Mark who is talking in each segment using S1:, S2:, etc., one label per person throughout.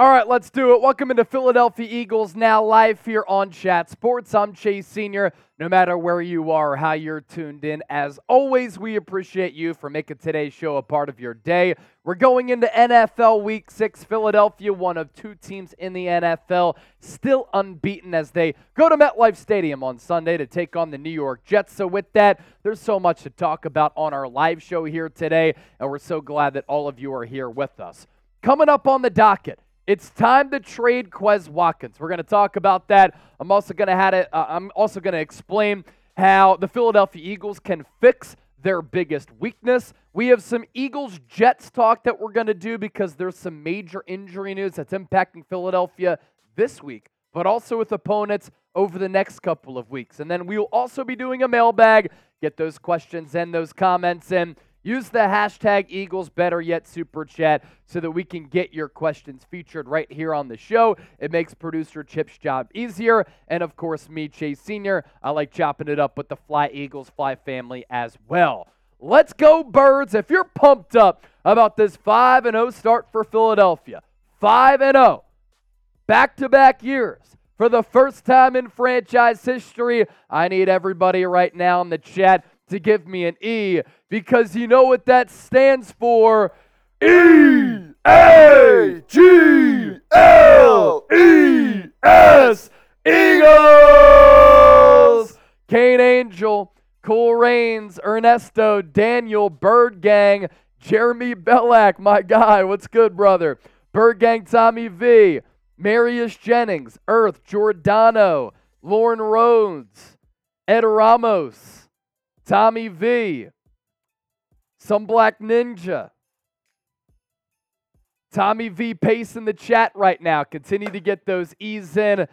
S1: All right, let's do it. Welcome into Philadelphia Eagles now live here on Chat Sports. I'm Chase Senior. No matter where you are or how you're tuned in, as always, we appreciate you for making today's show a part of your day. We're going into NFL Week 6. Philadelphia, one of two teams in the NFL, still unbeaten as they go to MetLife Stadium on Sunday to take on the New York Jets. So, with that, there's so much to talk about on our live show here today, and we're so glad that all of you are here with us. Coming up on the docket, it's time to trade Quez Watkins. We're going to talk about that. I'm also going to have it, uh, I'm also going to explain how the Philadelphia Eagles can fix their biggest weakness. We have some Eagles Jets talk that we're going to do because there's some major injury news that's impacting Philadelphia this week, but also with opponents over the next couple of weeks. And then we will also be doing a mailbag. Get those questions and those comments in. Use the hashtag Eagles Better Yet Super Chat so that we can get your questions featured right here on the show. It makes producer Chip's job easier. And of course, me, Chase Sr., I like chopping it up with the Fly Eagles Fly family as well. Let's go, Birds. If you're pumped up about this 5 0 start for Philadelphia, 5 0, back to back years. For the first time in franchise history, I need everybody right now in the chat to give me an E because you know what that stands for? E A G L E S Eagles! Kane Angel, Cool Rains, Ernesto, Daniel, Bird Gang, Jeremy Bellac, my guy. What's good, brother? Bird Gang, Tommy V, Marius Jennings, Earth, Giordano, Lauren Rhodes, Ed Ramos. Tommy V, some Black Ninja. Tommy V pace in the chat right now. Continue to get those E's in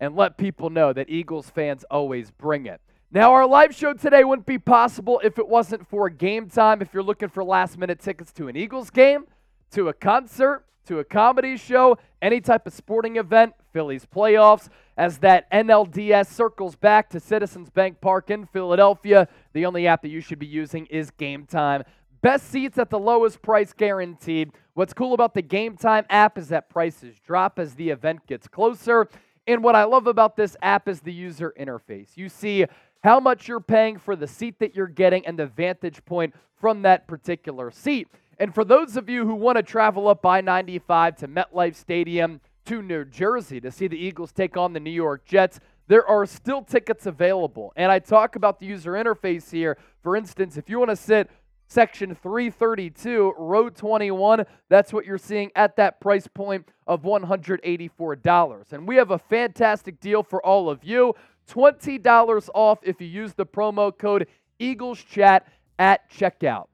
S1: and let people know that Eagles fans always bring it. Now, our live show today wouldn't be possible if it wasn't for Gametime. If you're looking for last minute tickets to an Eagles game, to a concert, to a comedy show, any type of sporting event, Phillies playoffs, as that NLDS circles back to Citizens Bank Park in Philadelphia. The only app that you should be using is Gametime. Best seats at the lowest price guaranteed. What's cool about the Gametime app is that prices drop as the event gets closer. And what I love about this app is the user interface. You see how much you're paying for the seat that you're getting and the vantage point from that particular seat. And for those of you who want to travel up I 95 to MetLife Stadium to New Jersey to see the Eagles take on the New York Jets, there are still tickets available. And I talk about the user interface here. For instance, if you want to sit section 332, row 21, that's what you're seeing at that price point of $184. And we have a fantastic deal for all of you $20 off if you use the promo code EaglesChat at checkout.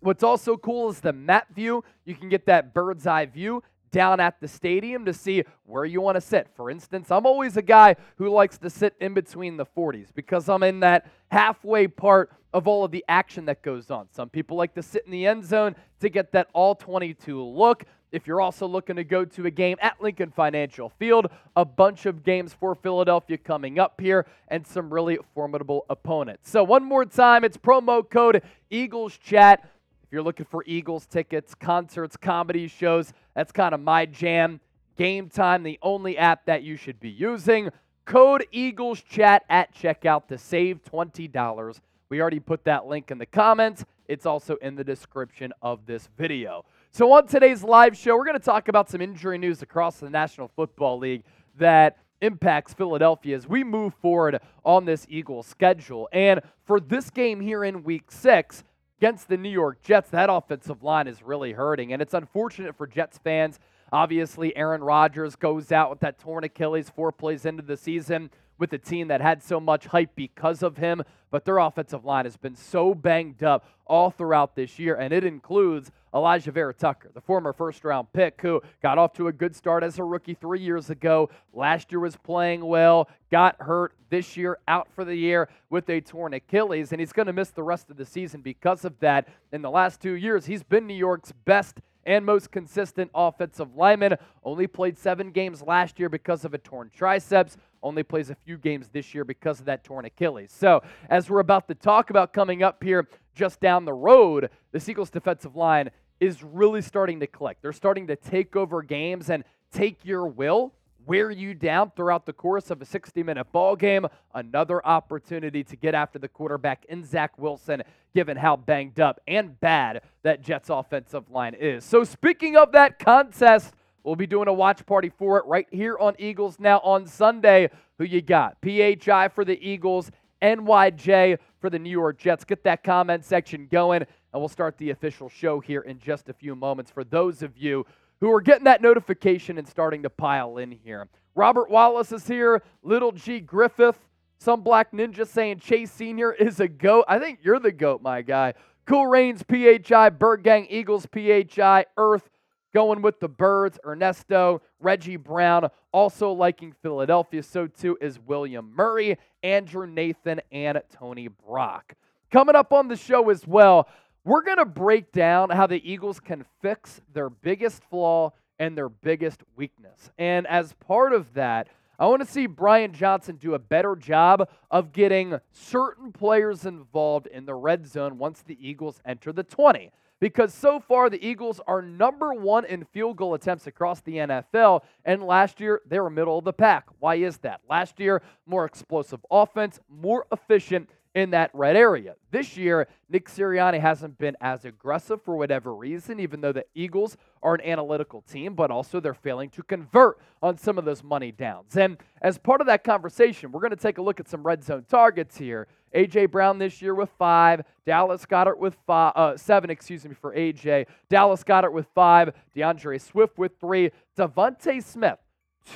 S1: What's also cool is the map view. You can get that bird's eye view down at the stadium to see where you want to sit. For instance, I'm always a guy who likes to sit in between the 40s because I'm in that halfway part of all of the action that goes on. Some people like to sit in the end zone to get that all 22 look. If you're also looking to go to a game at Lincoln Financial Field, a bunch of games for Philadelphia coming up here and some really formidable opponents. So, one more time, it's promo code Eagles Chat if you're looking for Eagles tickets, concerts, comedy shows, that's kind of my jam. Gametime, the only app that you should be using. Code Eagles Chat at checkout to save $20. We already put that link in the comments. It's also in the description of this video. So, on today's live show, we're going to talk about some injury news across the National Football League that impacts Philadelphia as we move forward on this Eagles schedule. And for this game here in week six, against the New York Jets, that offensive line is really hurting. And it's unfortunate for Jets fans. Obviously, Aaron Rodgers goes out with that torn Achilles four plays into the season. with a team that had so much hype because of him, but their offensive line has been so banged up all throughout this year, and it includes Alijah Vera-Tucker, the former first round pick who got off to a good start as a rookie three years ago. Last year was playing well, got hurt this year, out for the year with a torn Achilles, and he's going to miss the rest of the season because of that. In the last two years, he's been New York's best and most consistent offensive lineman. Only played seven games last year because of a torn triceps. Only plays a few games this year because of that torn Achilles. So, as we're about to talk about coming up here just down the road, the Eagles defensive line is really starting to click. They're starting to take over games and take your will wear you down throughout the course of a 60 minute ball game. Another opportunity to get after the quarterback in Zach Wilson, given how banged up and bad that Jets offensive line is. So, speaking of that contest, we'll be doing a watch party for it right here on Eagles Now on Sunday. Who you got? PHI for the Eagles, NYJ for the New York Jets. Get that comment section going, and we'll start the official show here in just a few moments. For those of you who are getting that notification and starting to pile in here. Robert Wallace is here, Little G Griffith, some black ninja saying Chase Sr. is a goat. I think you're the goat, my guy. Cool Rains, PHI, Bird Gang, Eagles, PHI, Earth, going with the Birds, Ernesto, Reggie Brown, also liking Philadelphia. So too is William Murray, Andrew Nathan, and Tony Brock. Coming up on the show as well, we're going to break down how the Eagles can fix their biggest flaw and their biggest weakness. And as part of that, I want to see Brian Johnson do a better job of getting certain players involved in the red zone once the Eagles enter the 20. Because so far, the Eagles are number one in field goal attempts across the NFL, and last year they were middle of the pack. Why is that? Last year, more explosive offense, more efficient, in that red area. This year, Nick Sirianni hasn't been as aggressive for whatever reason, even though the Eagles are an analytical team, but also they're failing to convert on some of those money downs. And as part of that conversation, we're going to take a look at some red zone targets here. AJ Brown this year with five, Dallas Goedert with five, uh, seven, excuse me, for AJ. Dallas Goedert with five, D'Andre Swift with three, DeVonta Smith,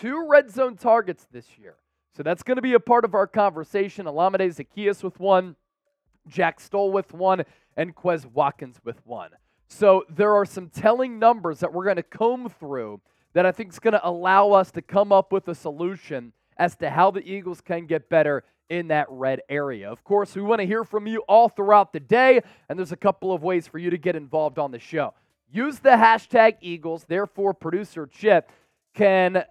S1: two red zone targets this year. So that's going to be a part of our conversation. Olamide Zaccheaus with one, Jack Stoll with one, and Quez Watkins with one. So there are some telling numbers that we're going to comb through that I think is going to allow us to come up with a solution as to how the Eagles can get better in that red area. Of course, we want to hear from you all throughout the day, and there's a couple of ways for you to get involved on the show. Use the hashtag Eagles, therefore, producer Chip can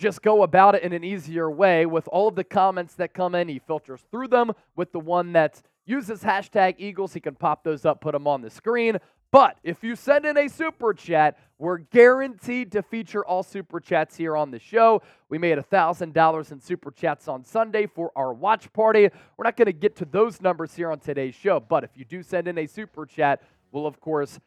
S1: just go about it in an easier way with all of the comments that come in. He filters through them with the one that uses hashtag Eagles. He can pop those up, put them on the screen. But if you send in a super chat, we're guaranteed to feature all super chats here on the show. We made $1,000 in super chats on Sunday for our watch party. We're not going to get to those numbers here on today's show, but if you do send in a super chat, we'll, of course,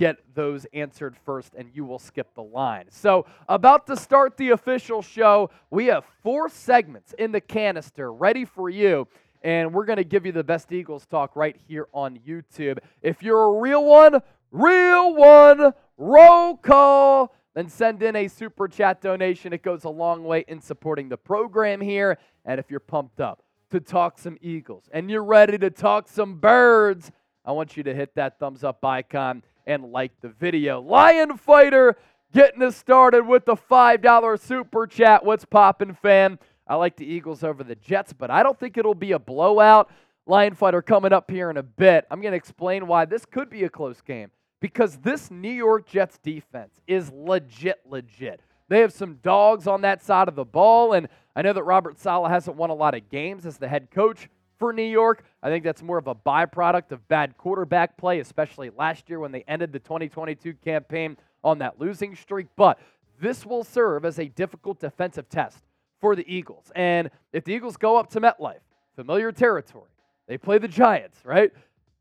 S1: get those answered first and you will skip the line. So, about to start the official show, we have four segments in the canister ready for you. And we're going to give you the best Eagles talk right here on YouTube. If you're a real one, real one, roll call, then send in a super chat donation. It goes a long way in supporting the program here. And if you're pumped up to talk some Eagles and you're ready to talk some birds, I want you to hit that thumbs up icon and like the video. Lion Fighter getting us started with the $5 super chat. What's poppin', fam? I like the Eagles over the Jets, but I don't think it'll be a blowout. Lion Fighter coming up here in a bit. I'm going to explain why this could be a close game because this New York Jets defense is legit, legit. They have some dogs on that side of the ball, and I know that Robert Saleh hasn't won a lot of games as the head coach, for New York. I think that's more of a byproduct of bad quarterback play, especially last year when they ended the 2022 campaign on that losing streak. But this will serve as a difficult defensive test for the Eagles. And if the Eagles go up to MetLife, familiar territory, they play the Giants, right?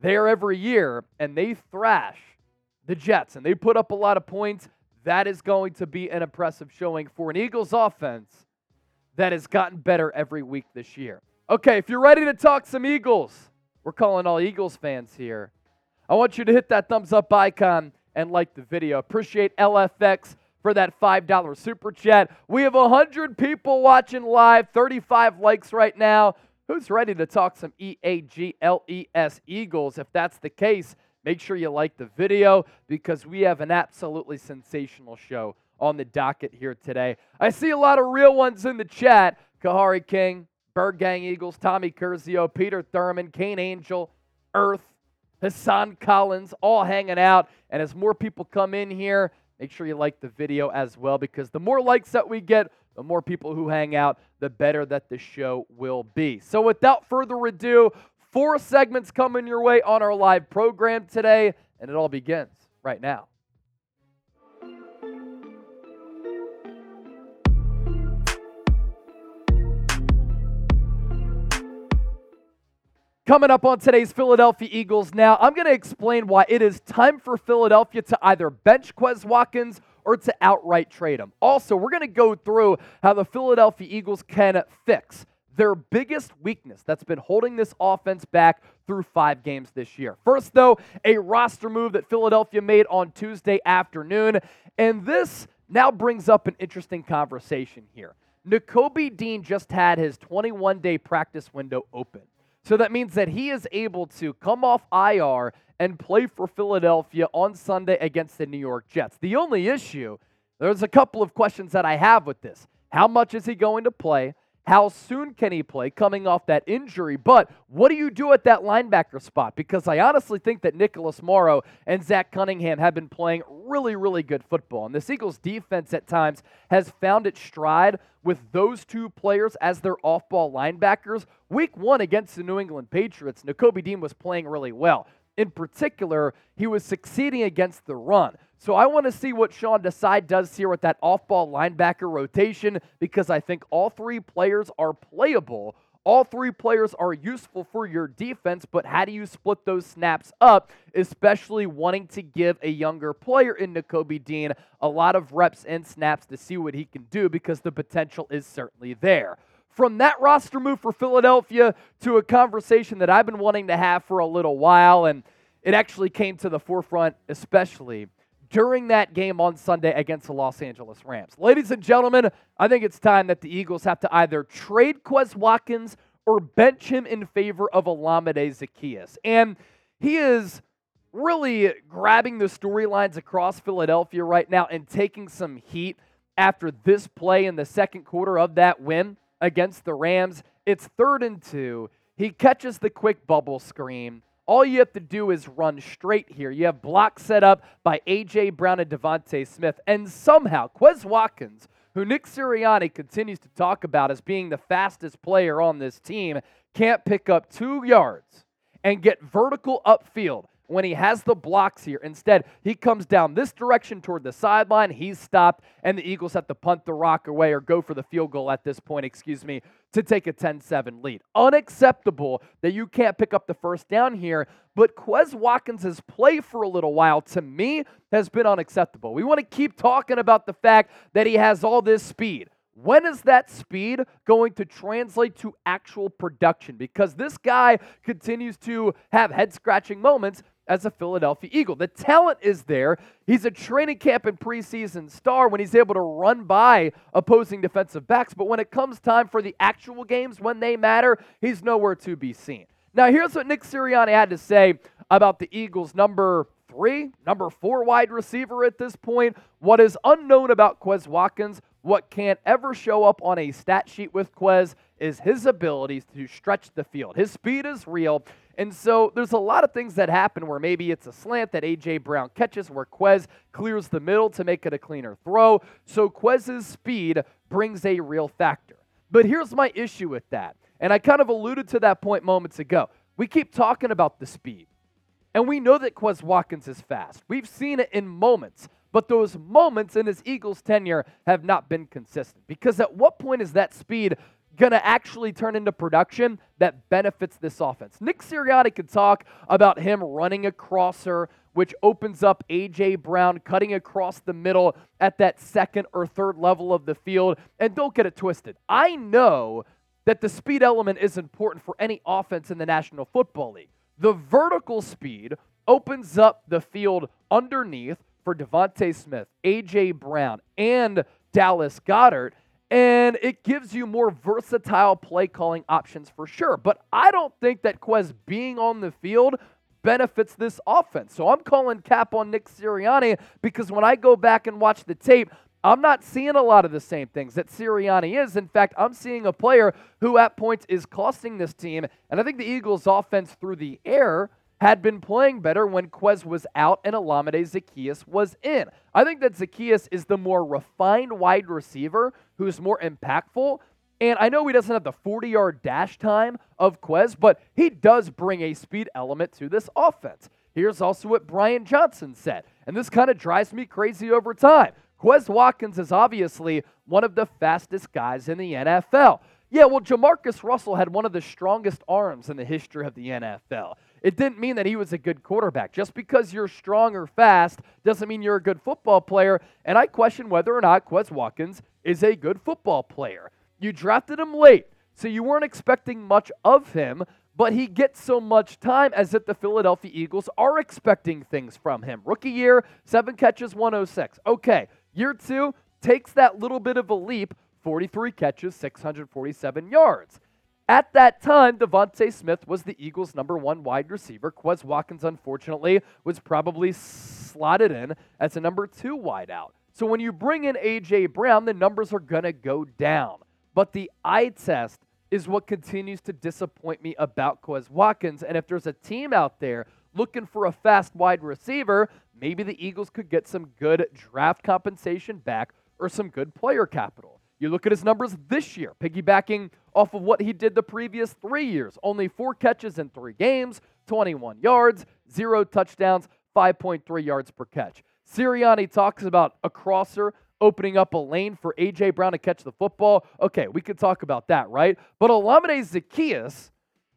S1: There every year, and they thrash the Jets and they put up a lot of points. That is going to be an impressive showing for an Eagles offense that has gotten better every week this year. Okay, if you're ready to talk some Eagles, we're calling all Eagles fans here. I want you to hit that thumbs up icon and like the video. Appreciate LFX for that $5 super chat. We have 100 people watching live, 35 likes right now. Who's ready to talk some E A G L E S Eagles? If that's the case, make sure you like the video because we have an absolutely sensational show on the docket here today. I see a lot of real ones in the chat. Kahari King, Bird Gang Eagles, Tommy Curzio, Peter Thurman, Kane Angel, Earth, Hassan Collins, all hanging out. And as more people come in here, make sure you like the video as well because the more likes that we get, the more people who hang out, the better that the show will be. So without further ado, four segments coming your way on our live program today, and it all begins right now. Coming up on today's Philadelphia Eagles now, I'm going to explain why it is time for Philadelphia to either bench Quez Watkins or to outright trade him. Also, we're going to go through how the Philadelphia Eagles can fix their biggest weakness that's been holding this offense back through five games this year. First, though, a roster move that Philadelphia made on Tuesday afternoon. And this now brings up an interesting conversation here. Nakobe Dean just had his 21 day practice window open. So that means that he is able to come off IR and play for Philadelphia on Sunday against the New York Jets. The only issue, there's a couple of questions that I have with this. How much is he going to play? How soon can he play coming off that injury? But what do you do at that linebacker spot? Because I honestly think that Nicholas Morrow and Zach Cunningham have been playing really, really good football. And this Eagles defense at times has found its stride with those two players as their off ball linebackers. Week one against the New England Patriots, Nakobe Dean was playing really well. In particular, he was succeeding against the run. So I want to see what Sean Desai does here with that off ball linebacker rotation because I think all three players are playable. All three players are useful for your defense, but how do you split those snaps up, especially wanting to give a younger player in Nakobe Dean a lot of reps and snaps to see what he can do because the potential is certainly there. From that roster move for Philadelphia to a conversation that I've been wanting to have for a little while, and it actually came to the forefront, especially during that game on Sunday against the Los Angeles Rams. Ladies and gentlemen, I think it's time that the Eagles have to either trade Quez Watkins or bench him in favor of Olamide Zaccheaus. And he is really grabbing the storylines across Philadelphia right now and taking some heat after this play in the second quarter of that win against the Rams. It's third and two. He catches the quick bubble screen. All you have to do is run straight here. You have blocks set up by A.J. Brown and DeVonta Smith. And somehow, Quez Watkins, who Nick Sirianni continues to talk about as being the fastest player on this team, can't pick up two yards and get vertical upfield when he has the blocks here. Instead, he comes down this direction toward the sideline. He's stopped, and the Eagles have to punt the rock away or go for the field goal at this point, excuse me, to take a 10 7 lead. Unacceptable that you can't pick up the first down here, but Quez Watkins' play for a little while, to me, has been unacceptable. We want to keep talking about the fact that he has all this speed. When is that speed going to translate to actual production? Because this guy continues to have head scratching moments as a Philadelphia Eagle. The talent is there. He's a training camp and preseason star when he's able to run by opposing defensive backs. But when it comes time for the actual games, when they matter, he's nowhere to be seen. Now, here's what Nick Sirianni had to say about the Eagles' number three, number four wide receiver at this point. What is unknown about Quez Watkins, what can't ever show up on a stat sheet with Quez, is his abilities to stretch the field. His speed is real. And so there's a lot of things that happen where maybe it's a slant that A.J. Brown catches, where Quez clears the middle to make it a cleaner throw. So Quez's speed brings a real factor. But here's my issue with that. And I kind of alluded to that point moments ago. We keep talking about the speed. And we know that Quez Watkins is fast. We've seen it in moments. But those moments in his Eagles tenure have not been consistent. Because at what point is that speed going to actually turn into production that benefits this offense. Nick Sirianni could talk about him running a crosser, which opens up A.J. Brown cutting across the middle at that second or third level of the field. And don't get it twisted. I know that the speed element is important for any offense in the National Football League. The vertical speed opens up the field underneath for DeVonta Smith, A.J. Brown, and Dallas Goedert. And it gives you more versatile play calling options for sure. But I don't think that Quez being on the field benefits this offense. So I'm calling cap on Nick Sirianni because when I go back and watch the tape, I'm not seeing a lot of the same things that Sirianni is. In fact, I'm seeing a player who at points is costing this team. And I think the Eagles' offense through the air had been playing better when Quez was out and Olamide Zaccheaus was in. I think that Zaccheaus is the more refined wide receiver who's more impactful. And I know he doesn't have the 40 yard dash time of Quez, but he does bring a speed element to this offense. Here's also what Brian Johnson said, and this kind of drives me crazy over time. Quez Watkins is obviously one of the fastest guys in the NFL. Yeah, well, JaMarcus Russell had one of the strongest arms in the history of the NFL. It didn't mean that he was a good quarterback. Just because you're strong or fast doesn't mean you're a good football player. And I question whether or not Quez Watkins is a good football player. You drafted him late, so you weren't expecting much of him, but he gets so much time as if the Philadelphia Eagles are expecting things from him. Rookie year, seven catches, 106. Okay, year two takes that little bit of a leap 43 catches, 647 yards. At that time, DeVonta Smith was the Eagles' number one wide receiver. Quez Watkins, unfortunately, was probably slotted in as a number two wideout. So when you bring in A.J. Brown, the numbers are going to go down. But the eye test is what continues to disappoint me about Quez Watkins. And if there's a team out there looking for a fast wide receiver, maybe the Eagles could get some good draft compensation back or some good player capital. You look at his numbers this year, piggybacking off of what he did the previous three years. Only four catches in three games, 21 yards, zero touchdowns, 5.3 yards per catch. Sirianni talks about a crosser opening up a lane for A.J. Brown to catch the football. Okay, we could talk about that, right? But Olamide Zaccheaus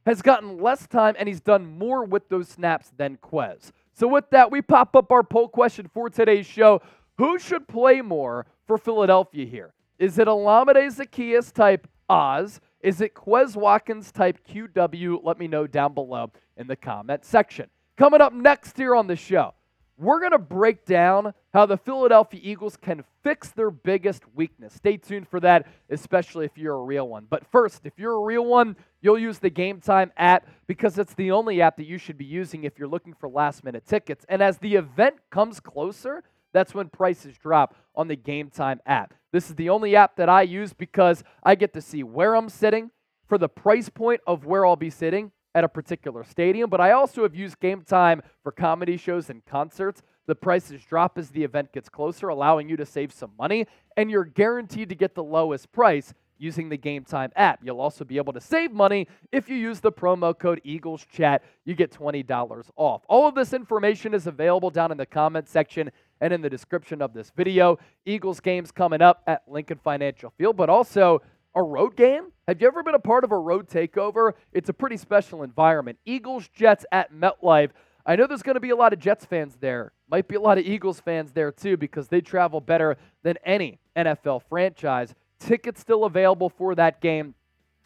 S1: has gotten less time and he's done more with those snaps than Quez. So, with that, we pop up our poll question for today's show. Who should play more for Philadelphia here? Is it Olamide Zaccheaus type Oz? Is it Quez Watkins type QW? Let me know down below in the comment section. Coming up next here on the show, we're going to break down how the Philadelphia Eagles can fix their biggest weakness. Stay tuned for that, especially if you're a real one. But first, if you're a real one, you'll use the Gametime app because it's the only app that you should be using if you're looking for last minute tickets. And as the event comes closer, that's when prices drop on the Gametime app. This is the only app that I use because I get to see where I'm sitting for the price point of where I'll be sitting at a particular stadium. But I also have used Gametime for comedy shows and concerts. The prices drop as the event gets closer, allowing you to save some money, and you're guaranteed to get the lowest price using the Gametime app. You'll also be able to save money if you use the promo code Eagles Chat. You get $20 off. All of this information is available down in the comment section and in the description of this video. Eagles games coming up at Lincoln Financial Field, but also a road game. Have you ever been a part of a road takeover? It's a pretty special environment. Eagles Jets at MetLife. I know there's going to be a lot of Jets fans there. Might be a lot of Eagles fans there too because they travel better than any NFL franchise. Tickets still available for that game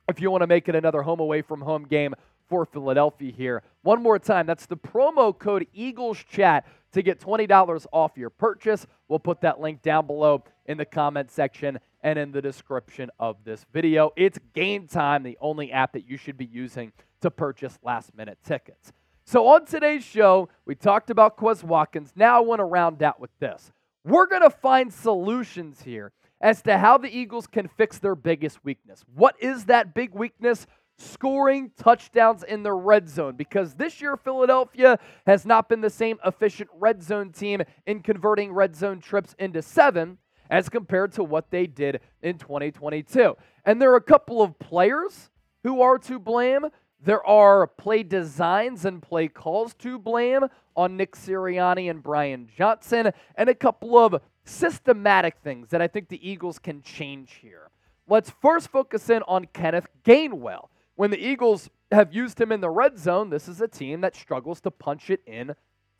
S1: if you want to make it another home away from home game for Philadelphia here. One more time, that's the promo code Eagles Chat to get $20 off your purchase. We'll put that link down below in the comment section and in the description of this video. It's Gametime, the only app that you should be using to purchase last minute tickets. So, on today's show, we talked about Quez Watkins. Now, I want to round out with this. We're going to find solutions here as to how the Eagles can fix their biggest weakness. What is that big weakness? Scoring touchdowns in the red zone because this year Philadelphia has not been the same efficient red zone team in converting red zone trips into seven as compared to what they did in 2022. And there are a couple of players who are to blame. There are play designs and play calls to blame on Nick Sirianni and Brian Johnson, and a couple of systematic things that I think the Eagles can change here. Let's first focus in on Kenneth Gainwell. When the Eagles have used him in the red zone, this is a team that struggles to punch it in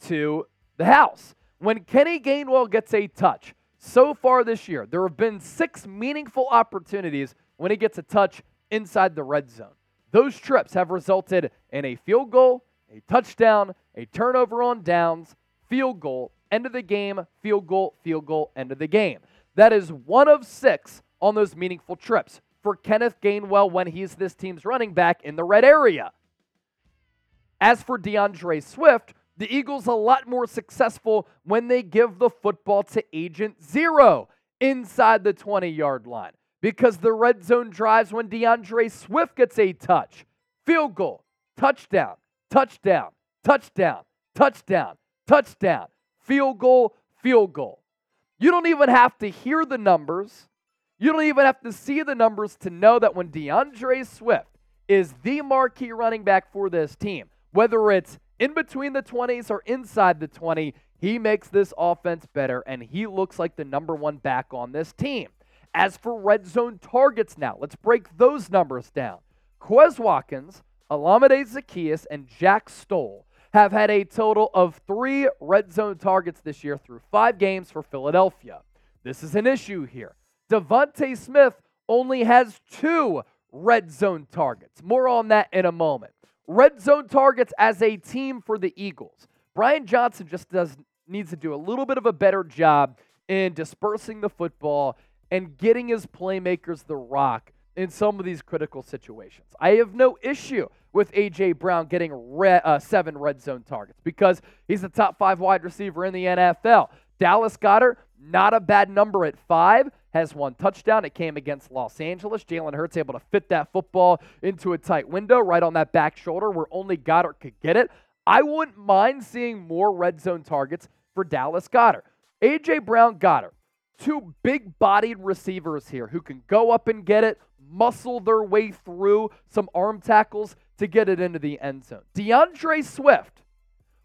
S1: to the house. When Kenny Gainwell gets a touch, so far this year, there have been six meaningful opportunities when he gets a touch inside the red zone. Those trips have resulted in a field goal, a touchdown, a turnover on downs, field goal, end of the game, field goal, field goal, end of the game. That is one of six on those meaningful trips for Kenneth Gainwell when he's this team's running back in the red area. As for D'Andre Swift, the Eagles a lot more successful when they give the football to agent zero inside the 20 yard line because the red zone drives when D'Andre Swift gets a touch. Field goal, touchdown, touchdown, touchdown, touchdown, touchdown, field goal, field goal. You don't even have to hear the numbers. You don't even have to see the numbers to know that when D'Andre Swift is the marquee running back for this team, whether it's in between the 20s or inside the 20, he makes this offense better and he looks like the number one back on this team. As for red zone targets now, let's break those numbers down. Quez Watkins, Olamide Zaccheaus, and Jack Stoll have had a total of three red zone targets this year through five games for Philadelphia. This is an issue here. DeVonta Smith only has two red zone targets. More on that in a moment. Red zone targets as a team for the Eagles. Brian Johnson just does needs to do a little bit of a better job in dispersing the football and getting his playmakers the rock in some of these critical situations. I have no issue with A.J. Brown getting red, uh, seven red zone targets because he's the top five wide receiver in the NFL. Dallas Goedert, not a bad number at five, has one touchdown. It came against Los Angeles. Jalen Hurts able to fit that football into a tight window right on that back shoulder where only Goedert could get it. I wouldn't mind seeing more red zone targets for Dallas Goedert. A.J. Brown Goedert, two big bodied receivers here who can go up and get it, muscle their way through some arm tackles to get it into the end zone. D'Andre Swift,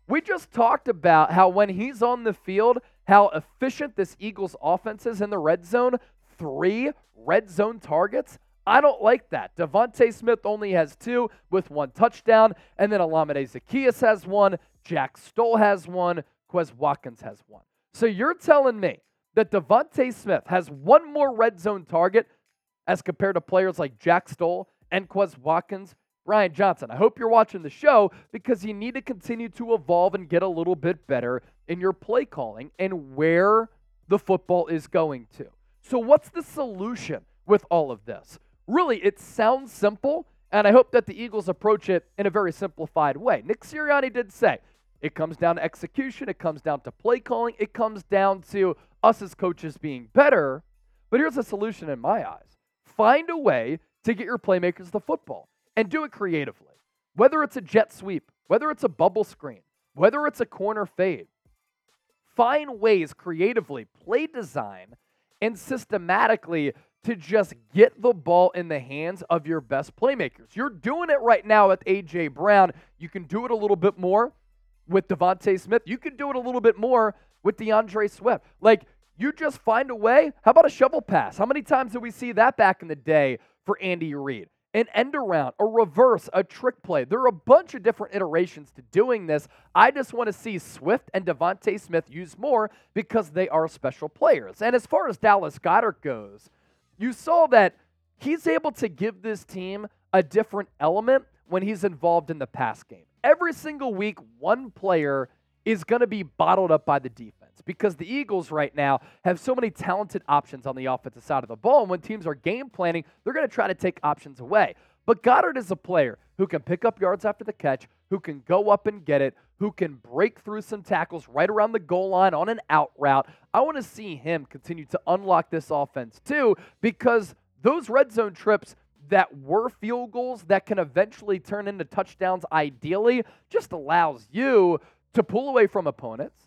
S1: we just talked about how when he's on the field, how efficient this Eagles offense is in the red zone. Three red zone targets. I don't like that. DeVonta Smith only has two with one touchdown, and then Olamide Zaccheaus has one, Jack Stoll has one, Quez Watkins has one. So you're telling me that DeVonta Smith has one more red zone target as compared to players like Jack Stoll and Quez Watkins? Brian Johnson, I hope you're watching the show because you need to continue to evolve and get a little bit better in your play calling and where the football is going to. So, what's the solution with all of this? Really, it sounds simple, and I hope that the Eagles approach it in a very simplified way. Nick Sirianni did say it comes down to execution, it comes down to play calling, it comes down to us as coaches being better. But here's a solution in my eyes find a way to get your playmakers the football and do it creatively. Whether it's a jet sweep, whether it's a bubble screen, whether it's a corner fade, find ways creatively, play design, and systematically to just get the ball in the hands of your best playmakers. You're doing it right now with A.J. Brown. You can do it a little bit more with DeVonta Smith. You can do it a little bit more with D'Andre Swift. Like, you just find a way. How about a shovel pass? How many times did we see that back in the day for Andy Reid? An end around, a reverse, a trick play. There are a bunch of different iterations to doing this. I just want to see Swift and DeVonta Smith use more because they are special players. And as far as Dallas Goedert goes, you saw that he's able to give this team a different element when he's involved in the pass game. Every single week, one player is going to be bottled up by the defense because the Eagles right now have so many talented options on the offensive side of the ball. And when teams are game planning, they're going to try to take options away. But Goedert is a player who can pick up yards after the catch, who can go up and get it, who can break through some tackles right around the goal line on an out route. I want to see him continue to unlock this offense too because those red zone trips that were field goals that can eventually turn into touchdowns ideally just allows you to pull away from opponents,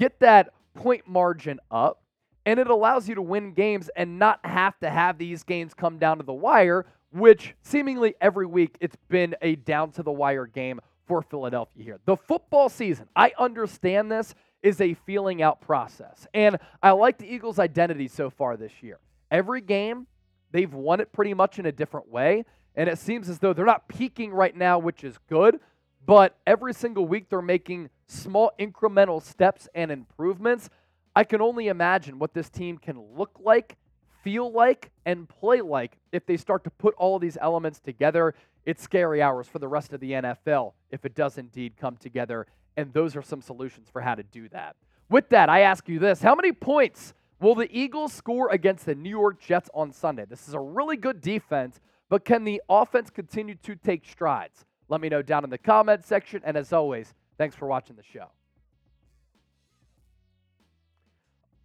S1: get that point margin up, and it allows you to win games and not have to have these games come down to the wire, which seemingly every week it's been a down to the wire game for Philadelphia here. The football season, I understand this, is a feeling out process. And I like the Eagles' identity so far this year. Every game, they've won it pretty much in a different way. And it seems as though they're not peaking right now, which is good. But every single week, they're making small incremental steps and improvements. I can only imagine what this team can look like, feel like, and play like if they start to put all these elements together. It's scary hours for the rest of the NFL if it does indeed come together. And those are some solutions for how to do that. With that, I ask you this How many points will the Eagles score against the New York Jets on Sunday? This is a really good defense, but can the offense continue to take strides? Let me know down in the comment section. And as always, thanks for watching the show.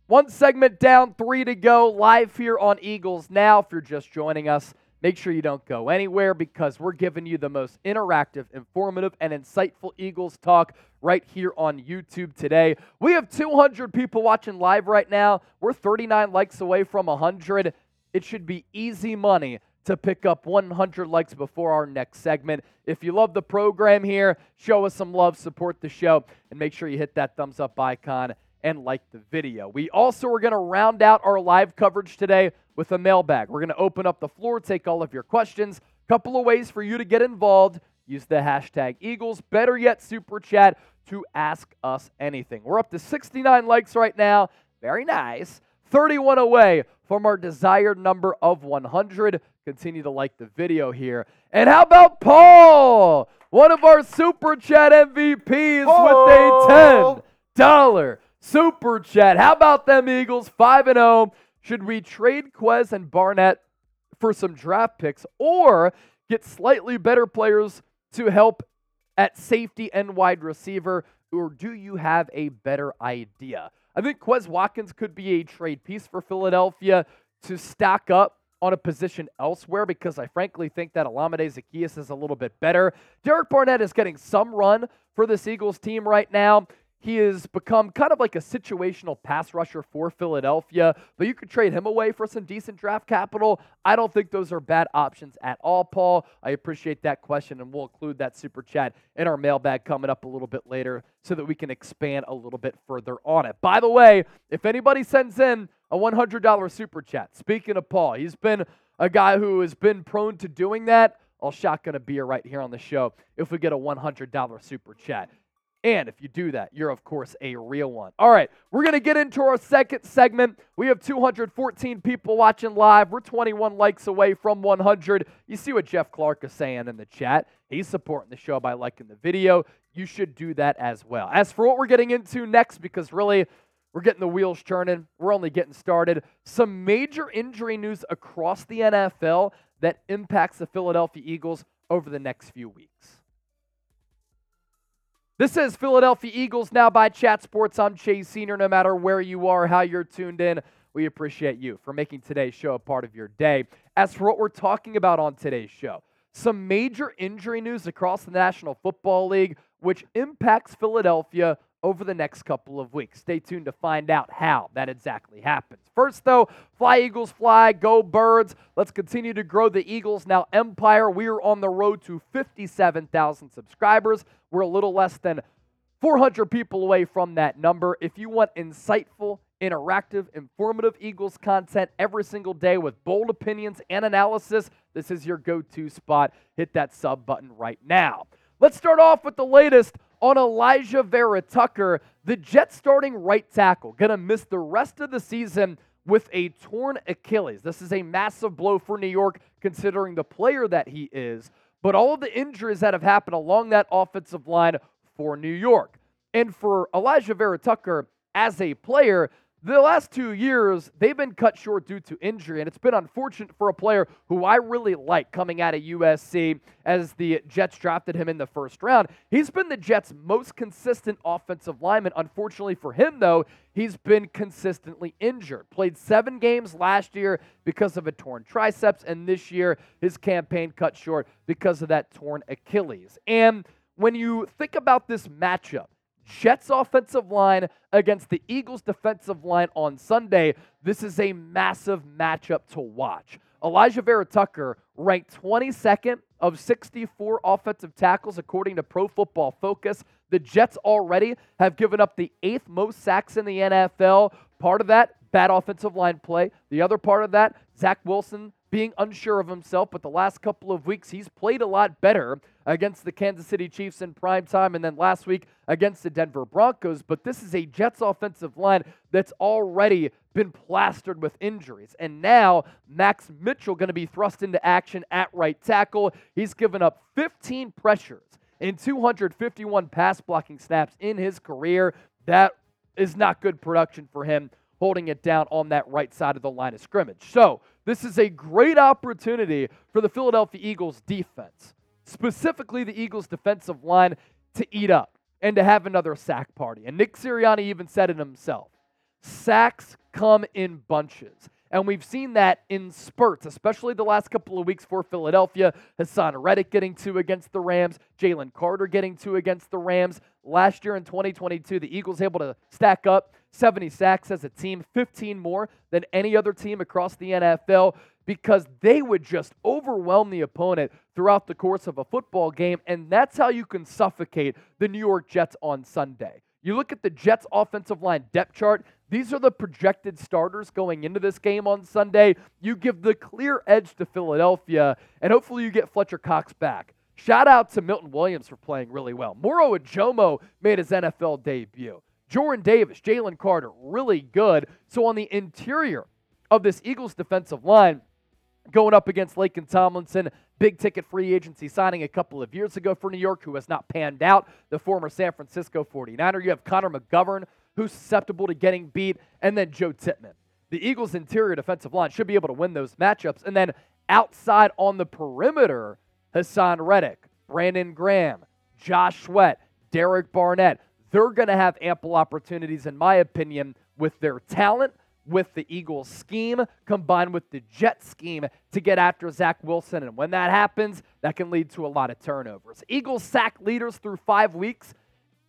S1: One segment down, three to go, live here on Eagles Now. If you're just joining us, make sure you don't go anywhere because we're giving you the most interactive, informative, and insightful Eagles talk right here on YouTube today. We have 200 people watching live right now. We're 39 likes away from 100. It should be easy money to pick up 100 likes before our next segment. If you love the program here, show us some love, support the show, and make sure you hit that thumbs up icon and like the video. We also are going to round out our live coverage today with a mailbag. We're going to open up the floor, take all of your questions. Couple of ways for you to get involved. Use the hashtag Eagles, better yet, super chat to ask us anything. We're up to 69 likes right now. Very nice. 31 away from our desired number of 100. Continue to like the video here. And how about Paul? One of our super chat MVPs oh. with a $10 super chat. How about them Eagles 5 and 0? Should we trade Quez and Barnett for some draft picks or get slightly better players to help at safety and wide receiver? Or do you have a better idea? I think Quez Watkins could be a trade piece for Philadelphia to stack up on a position elsewhere because I frankly think that Olamide Zaccheaus is a little bit better. Derek Barnett is getting some run for this Eagles team right now. He has become kind of like a situational pass rusher for Philadelphia, but you could trade him away for some decent draft capital. I don't think those are bad options at all, Paul. I appreciate that question, and we'll include that super chat in our mailbag coming up a little bit later so that we can expand a little bit further on it. By the way, if anybody sends in a $100 super chat, speaking of Paul, he's been a guy who has been prone to doing that. I'll shotgun a beer right here on the show if we get a $100 super chat. And if you do that, you're, of course, a real one. All right, we're going to get into our second segment. We have 214 people watching live. We're 21 likes away from 100. You see what Jeff Clark is saying in the chat. He's supporting the show by liking the video. You should do that as well. As for what we're getting into next, because really, we're getting the wheels turning, we're only getting started. Some major injury news across the NFL that impacts the Philadelphia Eagles over the next few weeks. This is Philadelphia Eagles now by Chat Sports. I'm Chase Senior. No matter where you are, how you're tuned in, we appreciate you for making today's show a part of your day. As for what we're talking about on today's show, some major injury news across the National Football League, which impacts Philadelphia over the next couple of weeks. Stay tuned to find out how that exactly happens. First, though, fly Eagles fly, go birds. Let's continue to grow the Eagles Now empire. We are on the road to 57,000 subscribers. We're a little less than 400 people away from that number. If you want insightful, interactive, informative Eagles content every single day with bold opinions and analysis, this is your go to spot. Hit that sub button right now. Let's start off with the latest on Alijah Vera Tucker, the Jets starting right tackle, going to miss the rest of the season with a torn Achilles. This is a massive blow for New York considering the player that he is, but all of the injuries that have happened along that offensive line for New York. And for Alijah Vera Tucker as a player, the last two years, they've been cut short due to injury, and it's been unfortunate for a player who I really like coming out of USC as the Jets drafted him in the first round. He's been the Jets' most consistent offensive lineman. Unfortunately for him, though, he's been consistently injured. Played seven games last year because of a torn triceps, and this year his campaign cut short because of that torn Achilles. And when you think about this matchup, Jets offensive line against the Eagles defensive line on Sunday. This is a massive matchup to watch. Alijah Vera Tucker ranked 22nd of 64 offensive tackles according to Pro Football Focus. The Jets already have given up the eighth most sacks in the NFL. Part of that, bad offensive line play. The other part of that, Zach Wilson being unsure of himself, but the last couple of weeks he's played a lot better against the Kansas City Chiefs in prime time and then last week against the Denver Broncos. But this is a Jets offensive line that's already been plastered with injuries. And now Max Mitchell going to be thrust into action at right tackle. He's given up 15 pressures in 251 pass blocking snaps in his career. That is not good production for him holding it down on that right side of the line of scrimmage. So, this is a great opportunity for the Philadelphia Eagles defense, specifically the Eagles defensive line, to eat up and to have another sack party. And Nick Sirianni even said it himself sacks come in bunches. And we've seen that in spurts, especially the last couple of weeks for Philadelphia. Haason Reddick getting two against the Rams, Jalen Carter getting two against the Rams. Last year in 2022, the Eagles able to stack up 70 sacks as a team, 15 more than any other team across the NFL because they would just overwhelm the opponent throughout the course of a football game. And that's how you can suffocate the New York Jets on Sunday. You look at the Jets' offensive line depth chart, these are the projected starters going into this game on Sunday. You give the clear edge to Philadelphia, and hopefully you get Fletcher Cox back. Shout out to Milton Williams for playing really well. Moro Ojomo made his NFL debut. Jordan Davis, Jalen Carter, really good. So on the interior of this Eagles defensive line, going up against Laken Tomlinson, big ticket free agency signing a couple of years ago for New York, who has not panned out, the former San Francisco 49er. You have Connor McGovern, who's susceptible to getting beat, and then Joe Tippmann. The Eagles' interior defensive line should be able to win those matchups. And then outside on the perimeter, Haason Reddick, Brandon Graham, Josh Sweat, Derek Barnett. They're going to have ample opportunities, in my opinion, with their talent, with the Eagles scheme, combined with the Jet scheme to get after Zach Wilson. And when that happens, that can lead to a lot of turnovers. Eagles sack leaders through five weeks.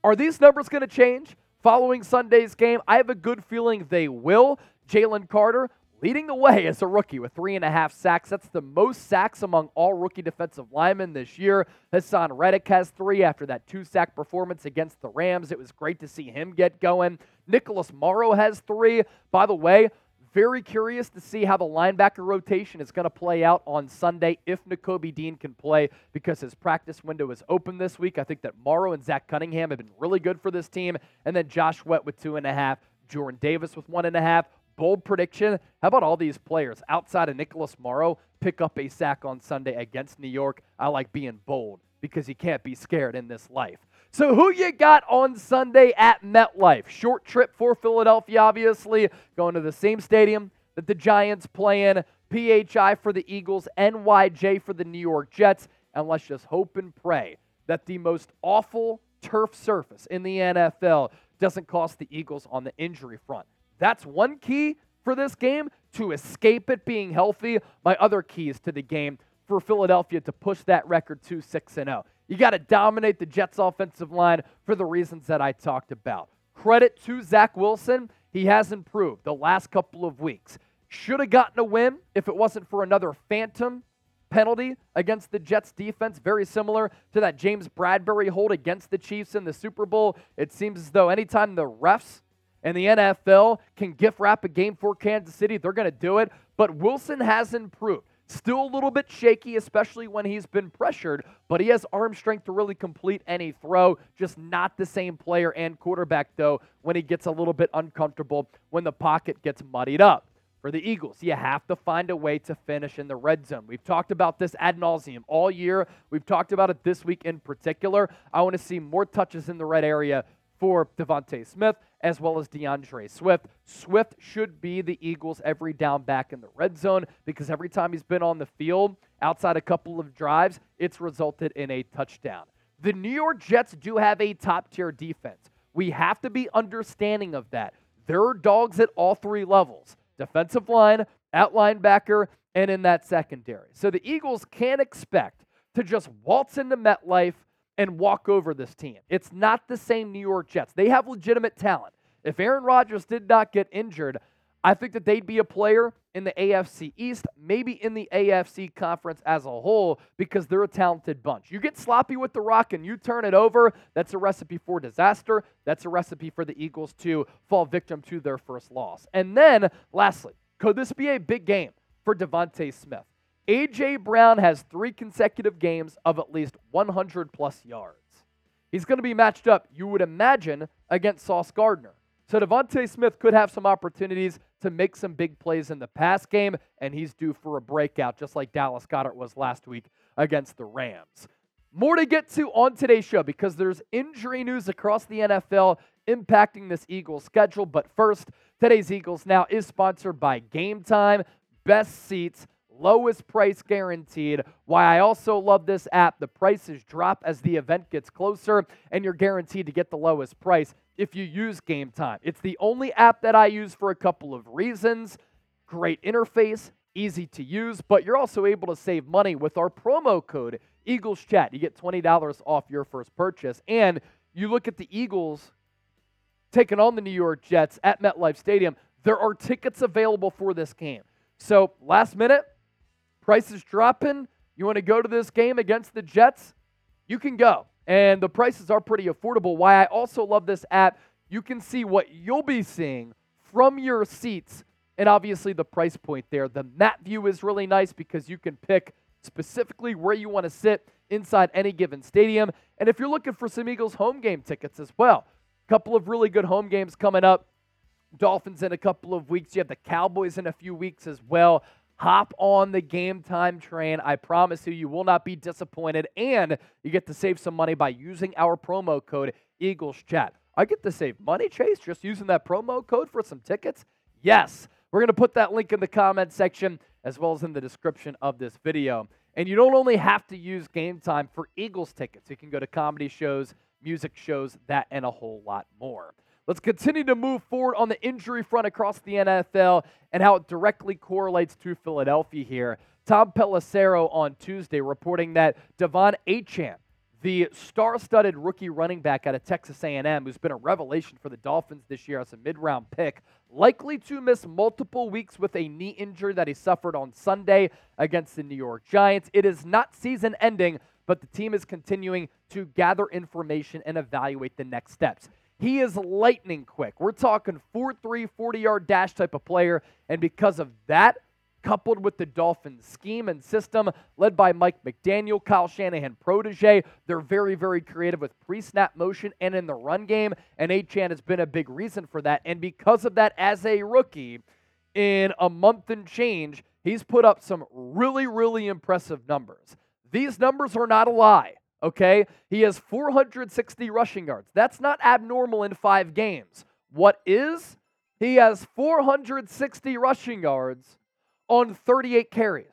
S1: Are these numbers going to change following Sunday's game? I have a good feeling they will. Jalen Carter leading the way as a rookie with three and a half sacks. That's the most sacks among all rookie defensive linemen this year. Haason Reddick has three after that two sack performance against the Rams. It was great to see him get going. Nicholas Morrow has three. By the way, very curious to see how the linebacker rotation is going to play out on Sunday if Nakobe Dean can play because his practice window is open this week. I think that Morrow and Zach Cunningham have been really good for this team. And then Josh Sweat with two and a half, Jordan Davis with one and a half. Bold prediction. How about all these players outside of Nicholas Morrow pick up a sack on Sunday against New York? I like being bold because you can't be scared in this life. So, who you got on Sunday at MetLife? Short trip for Philadelphia, obviously, going to the same stadium that the Giants play in. PHI for the Eagles, NYJ for the New York Jets. And let's just hope and pray that the most awful turf surface in the NFL doesn't cost the Eagles on the injury front. That's one key for this game to escape it being healthy. My other keys to the game for Philadelphia to push that record to 6 0. You got to dominate the Jets' offensive line for the reasons that I talked about. Credit to Zach Wilson. He has improved the last couple of weeks. Should have gotten a win if it wasn't for another phantom penalty against the Jets defense, very similar to that James Bradberry hold against the Chiefs in the Super Bowl. It seems as though anytime the refs and the NFL can gift wrap a game for Kansas City, they're going to do it. But Wilson has improved. Still a little bit shaky, especially when he's been pressured, but he has arm strength to really complete any throw. Just not the same player and quarterback, though, when he gets a little bit uncomfortable, when the pocket gets muddied up. For the Eagles, you have to find a way to finish in the red zone. We've talked about this ad nauseum all year. We've talked about it this week in particular. I want to see more touches in the red area for DeVonta Smith as well as D'Andre Swift. Swift should be the Eagles' every down back in the red zone because every time he's been on the field, outside a couple of drives, it's resulted in a touchdown. The New York Jets do have a top tier defense. We have to be understanding of that. There are dogs at all three levels defensive line, at linebacker, and in that secondary. So the Eagles can't expect to just waltz into MetLife and walk over this team. It's not the same New York Jets. They have legitimate talent. If Aaron Rodgers did not get injured, I think that they'd be a player in the AFC East, maybe in the AFC conference as a whole, because they're a talented bunch. You get sloppy with the rock and you turn it over, that's a recipe for disaster. That's a recipe for the Eagles to fall victim to their first loss. And then, lastly, could this be a big game for DeVonta Smith? A.J. Brown has three consecutive games of at least 100 plus yards. He's going to be matched up, you would imagine, against Sauce Gardner. So DeVonta Smith could have some opportunities to make some big plays in the pass game, and he's due for a breakout, just like Dallas Goedert was last week against the Rams. More to get to on today's show because there's injury news across the NFL impacting this Eagles schedule. But first, today's Eagles Now is sponsored by Gametime, best seats, lowest price guaranteed. Why I also love this app the prices drop as the event gets closer, and you're guaranteed to get the lowest price if you use Gametime. It's the only app that I use for a couple of reasons. Great interface, easy to use, but you're also able to save money with our promo code Eagles Chat. You get $20 off your first purchase. And you look at the Eagles taking on the New York Jets at MetLife Stadium. There are tickets available for this game. So, last minute, prices dropping. You want to go to this game against the Jets? You can go. And the prices are pretty affordable. Why I also love this app, you can see what you'll be seeing from your seats and obviously the price point there. The map view is really nice because you can pick specifically where you want to sit inside any given stadium. And if you're looking for some Eagles home game tickets as well, a couple of really good home games coming up. Dolphins in a couple of weeks. You have the Cowboys in a few weeks as well. Hop on the Gametime train. I promise you, you will not be disappointed. And you get to save some money by using our promo code Eagles Chat. I get to save money, Chase, just using that promo code for some tickets? Yes. We're going to put that link in the comment section as well as in the description of this video. And you don't only have to use Gametime for Eagles tickets, you can go to comedy shows, music shows, that, and a whole lot more. Let's continue to move forward on the injury front across the NFL and how it directly correlates to Philadelphia here. Tom Pelissero on Tuesday reporting that De'Von Achane the star-studded rookie running back out of Texas A&M, who's been a revelation for the Dolphins this year as a mid-round pick, likely to miss multiple weeks with a knee injury that he suffered on Sunday against the New York Giants. It is not season-ending, but the team is continuing to gather information and evaluate the next steps. He is lightning quick. We're talking 4-3, 40-yard dash type of player, and because of that, coupled with the Dolphins' scheme and system led by Mike McDaniel, Kyle Shanahan protege. They're very, very creative with pre snap motion and in the run game, and Achane has been a big reason for that. And because of that, as a rookie, in a month and change, he's put up some really, really impressive numbers. These numbers are not a lie, okay? He has 460 rushing yards. That's not abnormal in five games. What is? He has 460 rushing yards on 38 carries.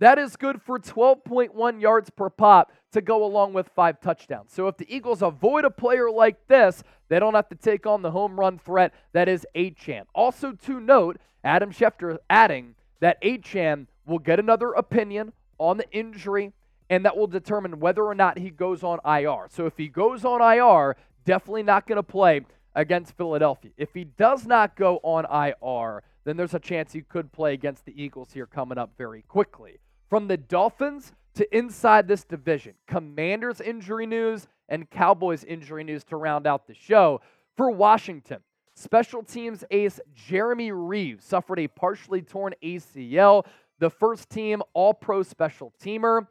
S1: That is good for 12.1 yards per pop to go along with five touchdowns. So if the Eagles avoid a player like this, they don't have to take on the home run threat that is Achane. Also to note, Adam Schefter adding that Achane will get another opinion on the injury and that will determine whether or not he goes on IR. So if he goes on IR, definitely not going to play against Philadelphia. If he does not go on IR, then there's a chance he could play against the Eagles here coming up very quickly. From the Dolphins to inside this division, Commanders injury news and Cowboys injury news to round out the show. For Washington, special teams ace Jeremy Reaves suffered a partially torn ACL. The first team All Pro special teamer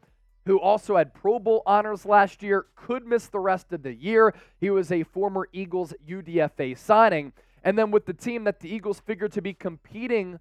S1: who also had Pro Bowl honors last year, could miss the rest of the year. He was a former Eagles UDFA signing. And then with the team that the Eagles figured to be competing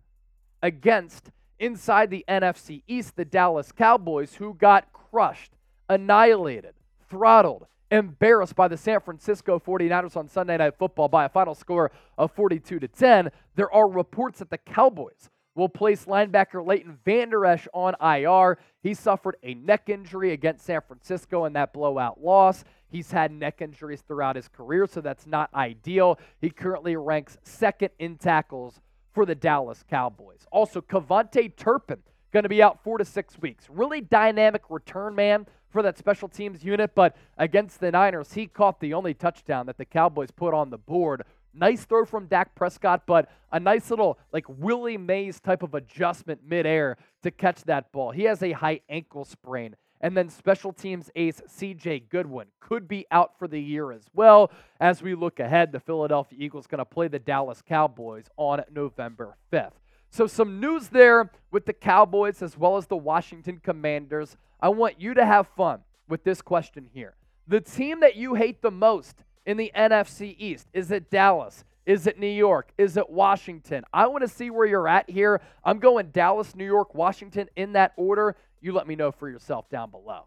S1: against inside the NFC East, the Dallas Cowboys, who got crushed, annihilated, throttled, embarrassed by the San Francisco 49ers on Sunday Night Football by a final score of 42 to 10. There are reports that the Cowboys will place linebacker Leighton Vander Esch on IR. He suffered a neck injury against San Francisco in that blowout loss. He's had neck injuries throughout his career, so that's not ideal. He currently ranks second in tackles for the Dallas Cowboys. Also, KaVontae Turpin going to be out four to six weeks. Really dynamic return man for that special teams unit, but against the Niners, he caught the only touchdown that the Cowboys put on the board. Nice throw from Dak Prescott, but a nice little like Willie Mays type of adjustment midair to catch that ball. He has a high ankle sprain. And then special teams ace CJ Goodwin could be out for the year as well. As we look ahead, the Philadelphia Eagles going to play the Dallas Cowboys on November 5th. So, some news there with the Cowboys as well as the Washington Commanders. I want you to have fun with this question here. The team that you hate the most in the NFC East, is it Dallas? Is it New York? Is it Washington? I want to see where you're at here. I'm going Dallas, New York, Washington in that order. You let me know for yourself down below.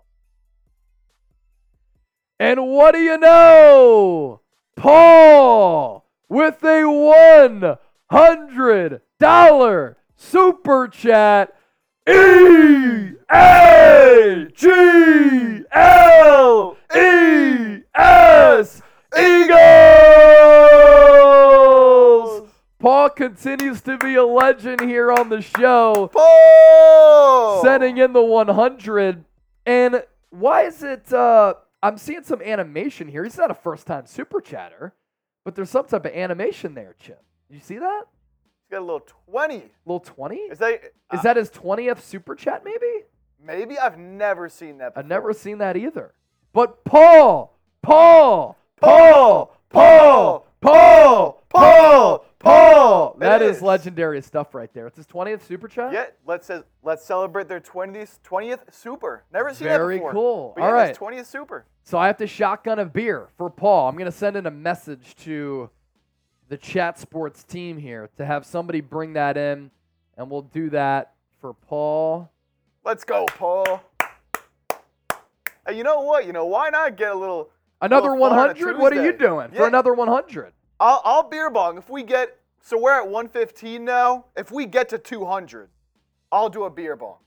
S1: And what do you know? Paul with a $100 super chat. E A G L E S Eagles! Paul continues to be a legend here on the show.
S2: Paul!
S1: Sending in the 100. And why is it? Uh, I'm seeing some animation here. He's not a first time super chatter, but there's some type of animation there, Chip. You see that?
S2: He's got a little 20.
S1: Little 20?
S2: Is that,
S1: Is
S2: uh,
S1: that his 20th super chat, maybe?
S2: maybe? I've never seen that before.
S1: I've never seen that either. But Paul, Paul, Paul, Paul, Paul, Paul, Paul. That
S2: that
S1: is.
S2: is.
S1: legendary stuff right there. It's his 20th super chat?
S2: Yeah, let's uh, let's celebrate their 20th 20th super. Never seen
S1: Very
S2: that before.
S1: Very cool.
S2: But
S1: All
S2: yeah,
S1: right.
S2: his 20th super.
S1: So I have to shotgun a beer for Paul. I'm going to send in a message to the chat sports team here to have somebody bring that in, and we'll do that for Paul.
S2: Let's go, Paul. Hey, you know what? You know why not get a little?
S1: Another
S2: little fun on
S1: 100? What are you doing for another 100?
S2: I'll, I'll beer bong if we get. So we're at 115 now. If we get to 200, I'll do a beer bong.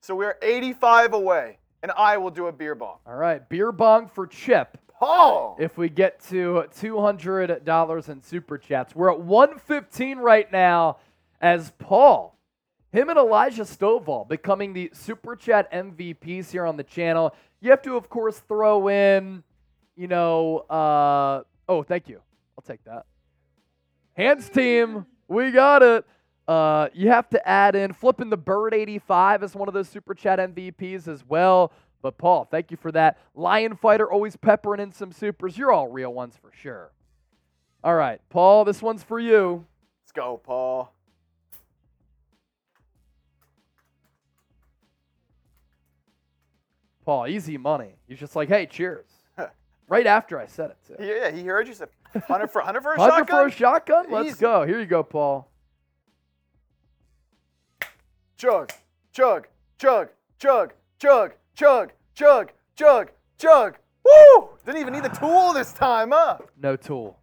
S2: So we're 85 away, and I will do a beer bong.
S1: All right, beer bong for Chip.
S2: Paul.
S1: if we get to $200 in super chats. We're at 115 right now as Paul, him and Elijah Stovall becoming the super chat MVPs here on the channel. You have to, of course, throw in, you know, uh, oh, thank you. I'll take that. Hands team, we got it. Uh, you have to add in flipping the bird 85 as one of those super chat MVPs as well. But Paul, thank you for that. Lion Fighter always peppering in some supers. You're all real ones for sure. All right, Paul, this one's for you.
S2: Let's go, Paul.
S1: Paul, easy money. He's just like, hey, cheers. Right after I said it too.
S2: Yeah, he heard you said 100 for 100 for a
S1: Hunter
S2: shotgun.
S1: for a shotgun? Let's
S2: Easy.
S1: go. Here you go, Paul.
S2: Chug, chug, chug, chug, chug, chug, chug, chug, chug. Woo! Didn't even need the tool this time, huh?
S1: No tool.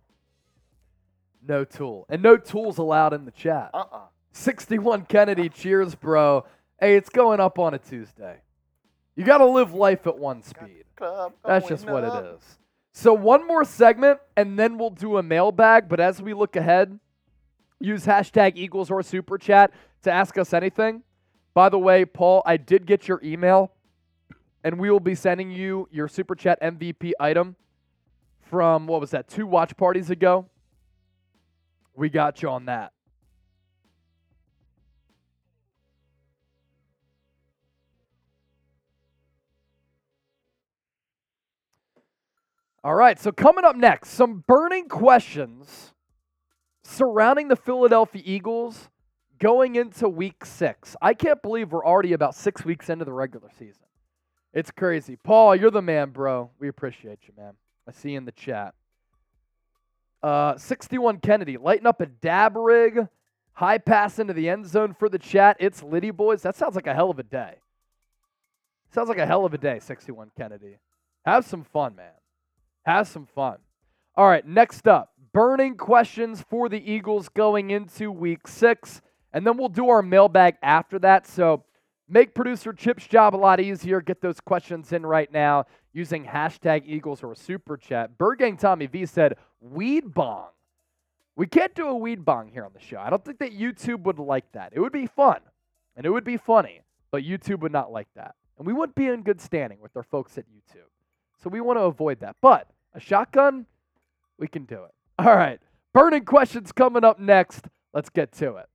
S1: No tool. And no tools allowed in the chat.
S2: Uh-uh.
S1: 61 Kennedy, cheers, bro. Hey, it's going up on a Tuesday. You got to live life at one speed.
S2: Club
S1: That's just what
S2: up.
S1: it is. So, one more segment, and then we'll do a mailbag. But as we look ahead, use hashtag Eagles or Super Chat to ask us anything. By the way, Paul, I did get your email, and we will be sending you your Super Chat MVP item from, what was that, two watch parties ago? We got you on that. All right, so coming up next, some burning questions surrounding the Philadelphia Eagles going into week six. I can't believe we're already about six weeks into the regular season. It's crazy. Paul, you're the man, bro. We appreciate you, man. I see you in the chat. Uh, 61 Kennedy, lighting up a dab rig, high pass into the end zone for the chat. It's Liddy boys. That sounds like a hell of a day. Sounds like a hell of a day, 61 Kennedy. Have some fun, man. Have some fun. All right, next up, burning questions for the Eagles going into week six. And then we'll do our mailbag after that. So make producer Chip's job a lot easier. Get those questions in right now using hashtag Eagles or a super chat. Bergang Tommy V said, weed bong. We can't do a weed bong here on the show. I don't think that YouTube would like that. It would be fun and it would be funny, but YouTube would not like that. And we wouldn't be in good standing with our folks at YouTube. So we want to avoid that. But a shotgun, we can do it. All right. Burning questions coming up next. Let's get to it.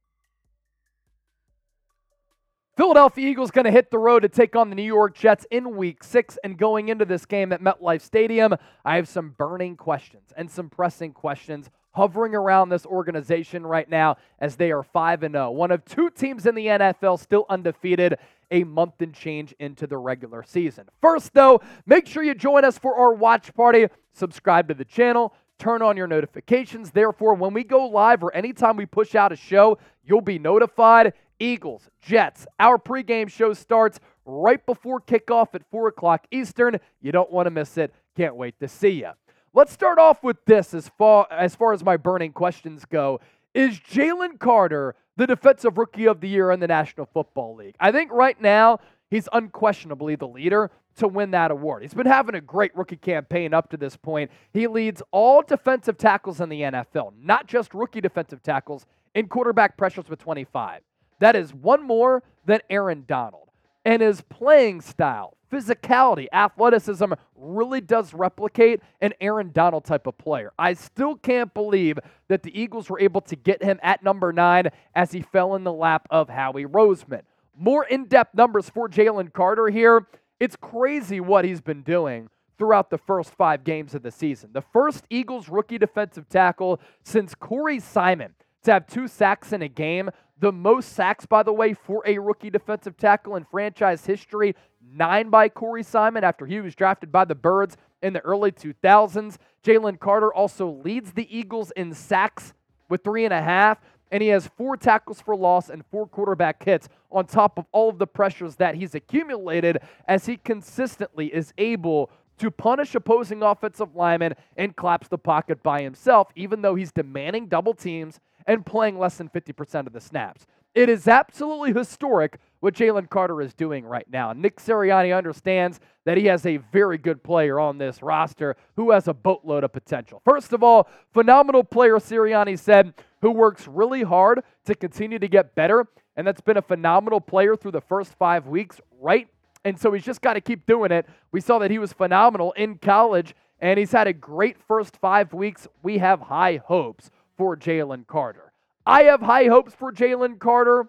S1: Philadelphia Eagles going to hit the road to take on the New York Jets in week six. And going into this game at MetLife Stadium, I have some burning questions and some pressing questions hovering around this organization right now as they are 5 and 0. One of two teams in the NFL still undefeated a month and change into the regular season. First, though, make sure you join us for our watch party. Subscribe to the channel, turn on your notifications. Therefore, when we go live or anytime we push out a show, you'll be notified. Eagles, Jets. Our pregame show starts right before kickoff at 4 o'clock Eastern. You don't want to miss it. Can't wait to see you. Let's start off with this as far as far as my burning questions go. Is Jalen Carter the defensive rookie of the year in the National Football League? I think right now he's unquestionably the leader to win that award. He's been having a great rookie campaign up to this point. He leads all defensive tackles in the NFL, not just rookie defensive tackles, in quarterback pressures with 25. That is one more than Aaron Donald. And his playing style, physicality, athleticism really does replicate an Aaron Donald type of player. I still can't believe that the Eagles were able to get him at number nine as he fell in the lap of Howie Roseman. More in depth numbers for Jalen Carter here. It's crazy what he's been doing throughout the first five games of the season. The first Eagles rookie defensive tackle since Corey Simon to have two sacks in a game. The most sacks, by the way, for a rookie defensive tackle in franchise history nine by Corey Simon after he was drafted by the Birds in the early 2000s. Jalen Carter also leads the Eagles in sacks with three and a half, and he has four tackles for loss and four quarterback hits on top of all of the pressures that he's accumulated as he consistently is able to punish opposing offensive linemen and collapse the pocket by himself, even though he's demanding double teams and playing less than 50% of the snaps. It is absolutely historic what Jalen Carter is doing right now. Nick Sirianni understands that he has a very good player on this roster who has a boatload of potential. First of all, phenomenal player, Sirianni said, who works really hard to continue to get better. And that's been a phenomenal player through the first five weeks, right? And so he's just got to keep doing it. We saw that he was phenomenal in college, and he's had a great first five weeks. We have high hopes for Jalen Carter. I have high hopes for Jalen Carter.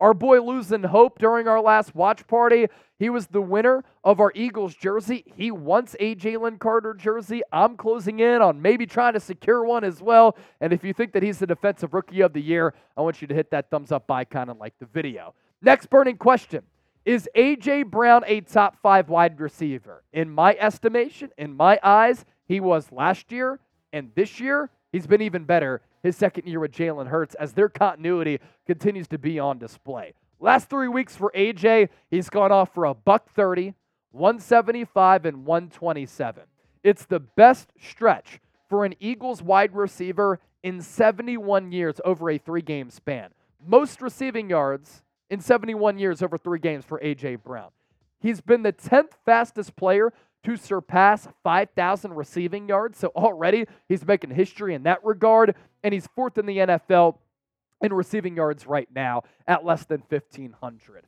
S1: Our boy losing hope during our last watch party. He was the winner of our Eagles jersey. He wants a Jalen Carter jersey. I'm closing in on maybe trying to secure one as well. And if you think that he's the defensive rookie of the year, I want you to hit that thumbs up icon and like the video. Next burning question Is A.J. Brown a top five wide receiver? In my estimation, in my eyes, he was last year. And this year, he's been even better his second year with Jalen Hurts as their continuity continues to be on display. Last three weeks for AJ, he's gone off for a buck 30, 175, and 127. It's the best stretch for an Eagles wide receiver in 71 years over a three game span. Most receiving yards in 71 years over three games for AJ Brown. He's been the 10th fastest player to surpass 5,000 receiving yards. So already he's making history in that regard, and he's fourth in the NFL in receiving yards right now at less than 1,500.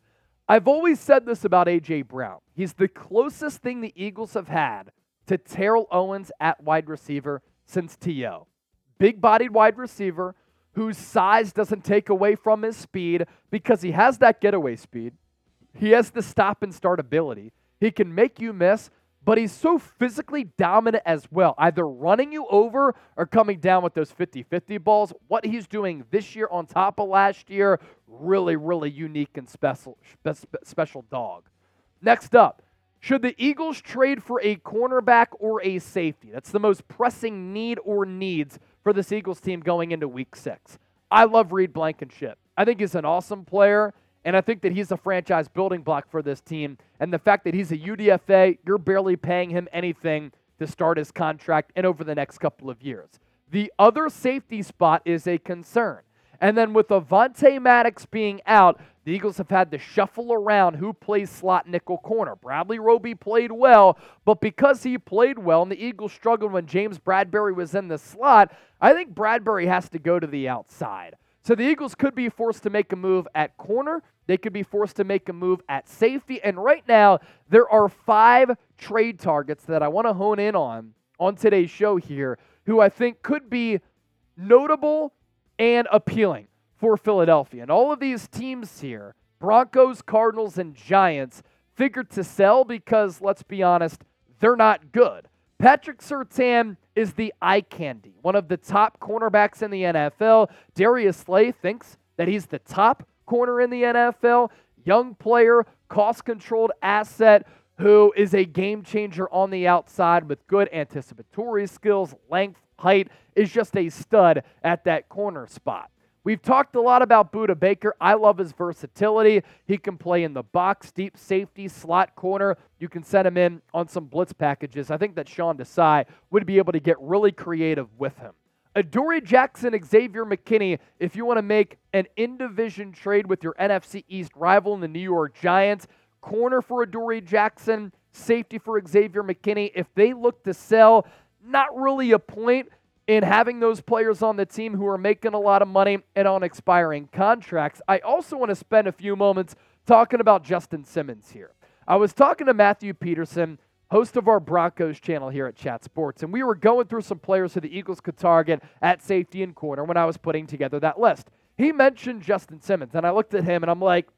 S1: I've always said this about A.J. Brown. He's the closest thing the Eagles have had to Terrell Owens at wide receiver since T.O. Big bodied wide receiver whose size doesn't take away from his speed because he has that getaway speed. He has the stop and start ability. He can make you miss, but he's so physically dominant as well, either running you over or coming down with those 50 50 balls. What he's doing this year on top of last year, really, really unique and special, special dog. Next up, should the Eagles trade for a cornerback or a safety? That's the most pressing need or needs for this Eagles team going into week six. I love Reed Blankenship. I think he's an awesome player. And I think that he's a franchise building block for this team. And the fact that he's a UDFA, you're barely paying him anything to start his contract and over the next couple of years. The other safety spot is a concern. And then with Avonte Maddox being out, the Eagles have had to shuffle around who plays slot nickel corner. Bradley Roby played well, but because he played well and the Eagles struggled when James Bradberry was in the slot, I think Bradberry has to go to the outside. So the Eagles could be forced to make a move at corner. They could be forced to make a move at safety. And right now, there are five trade targets that I want to hone in on on today's show here who I think could be notable and appealing for Philadelphia. And all of these teams here, Broncos, Cardinals, and Giants, figured to sell because, let's be honest, they're not good. Patrick Surtain is the eye candy, one of the top cornerbacks in the NFL. Darius Slay thinks that he's the top corner in the NFL, young player, cost controlled asset who is a game changer on the outside with good anticipatory skills, length, height, is just a stud at that corner spot. We've talked a lot about Budda Baker. I love his versatility. He can play in the box, deep safety, slot corner. You can set him in on some blitz packages. I think that Sean Desai would be able to get really creative with him. Adoree Jackson, Xavier McKinney, if you want to make an in division trade with your NFC East rival in the New York Giants, corner for Adoree Jackson, safety for Xavier McKinney, if they look to sell, not really a point in having those players on the team who are making a lot of money and on expiring contracts. I also want to spend a few moments talking about Justin Simmons here. I was talking to Matthew Peterson, host of our Broncos channel here at Chat Sports, and we were going through some players who the Eagles could target at safety and corner when I was putting together that list. He mentioned Justin Simmons, and I looked at him and I'm like,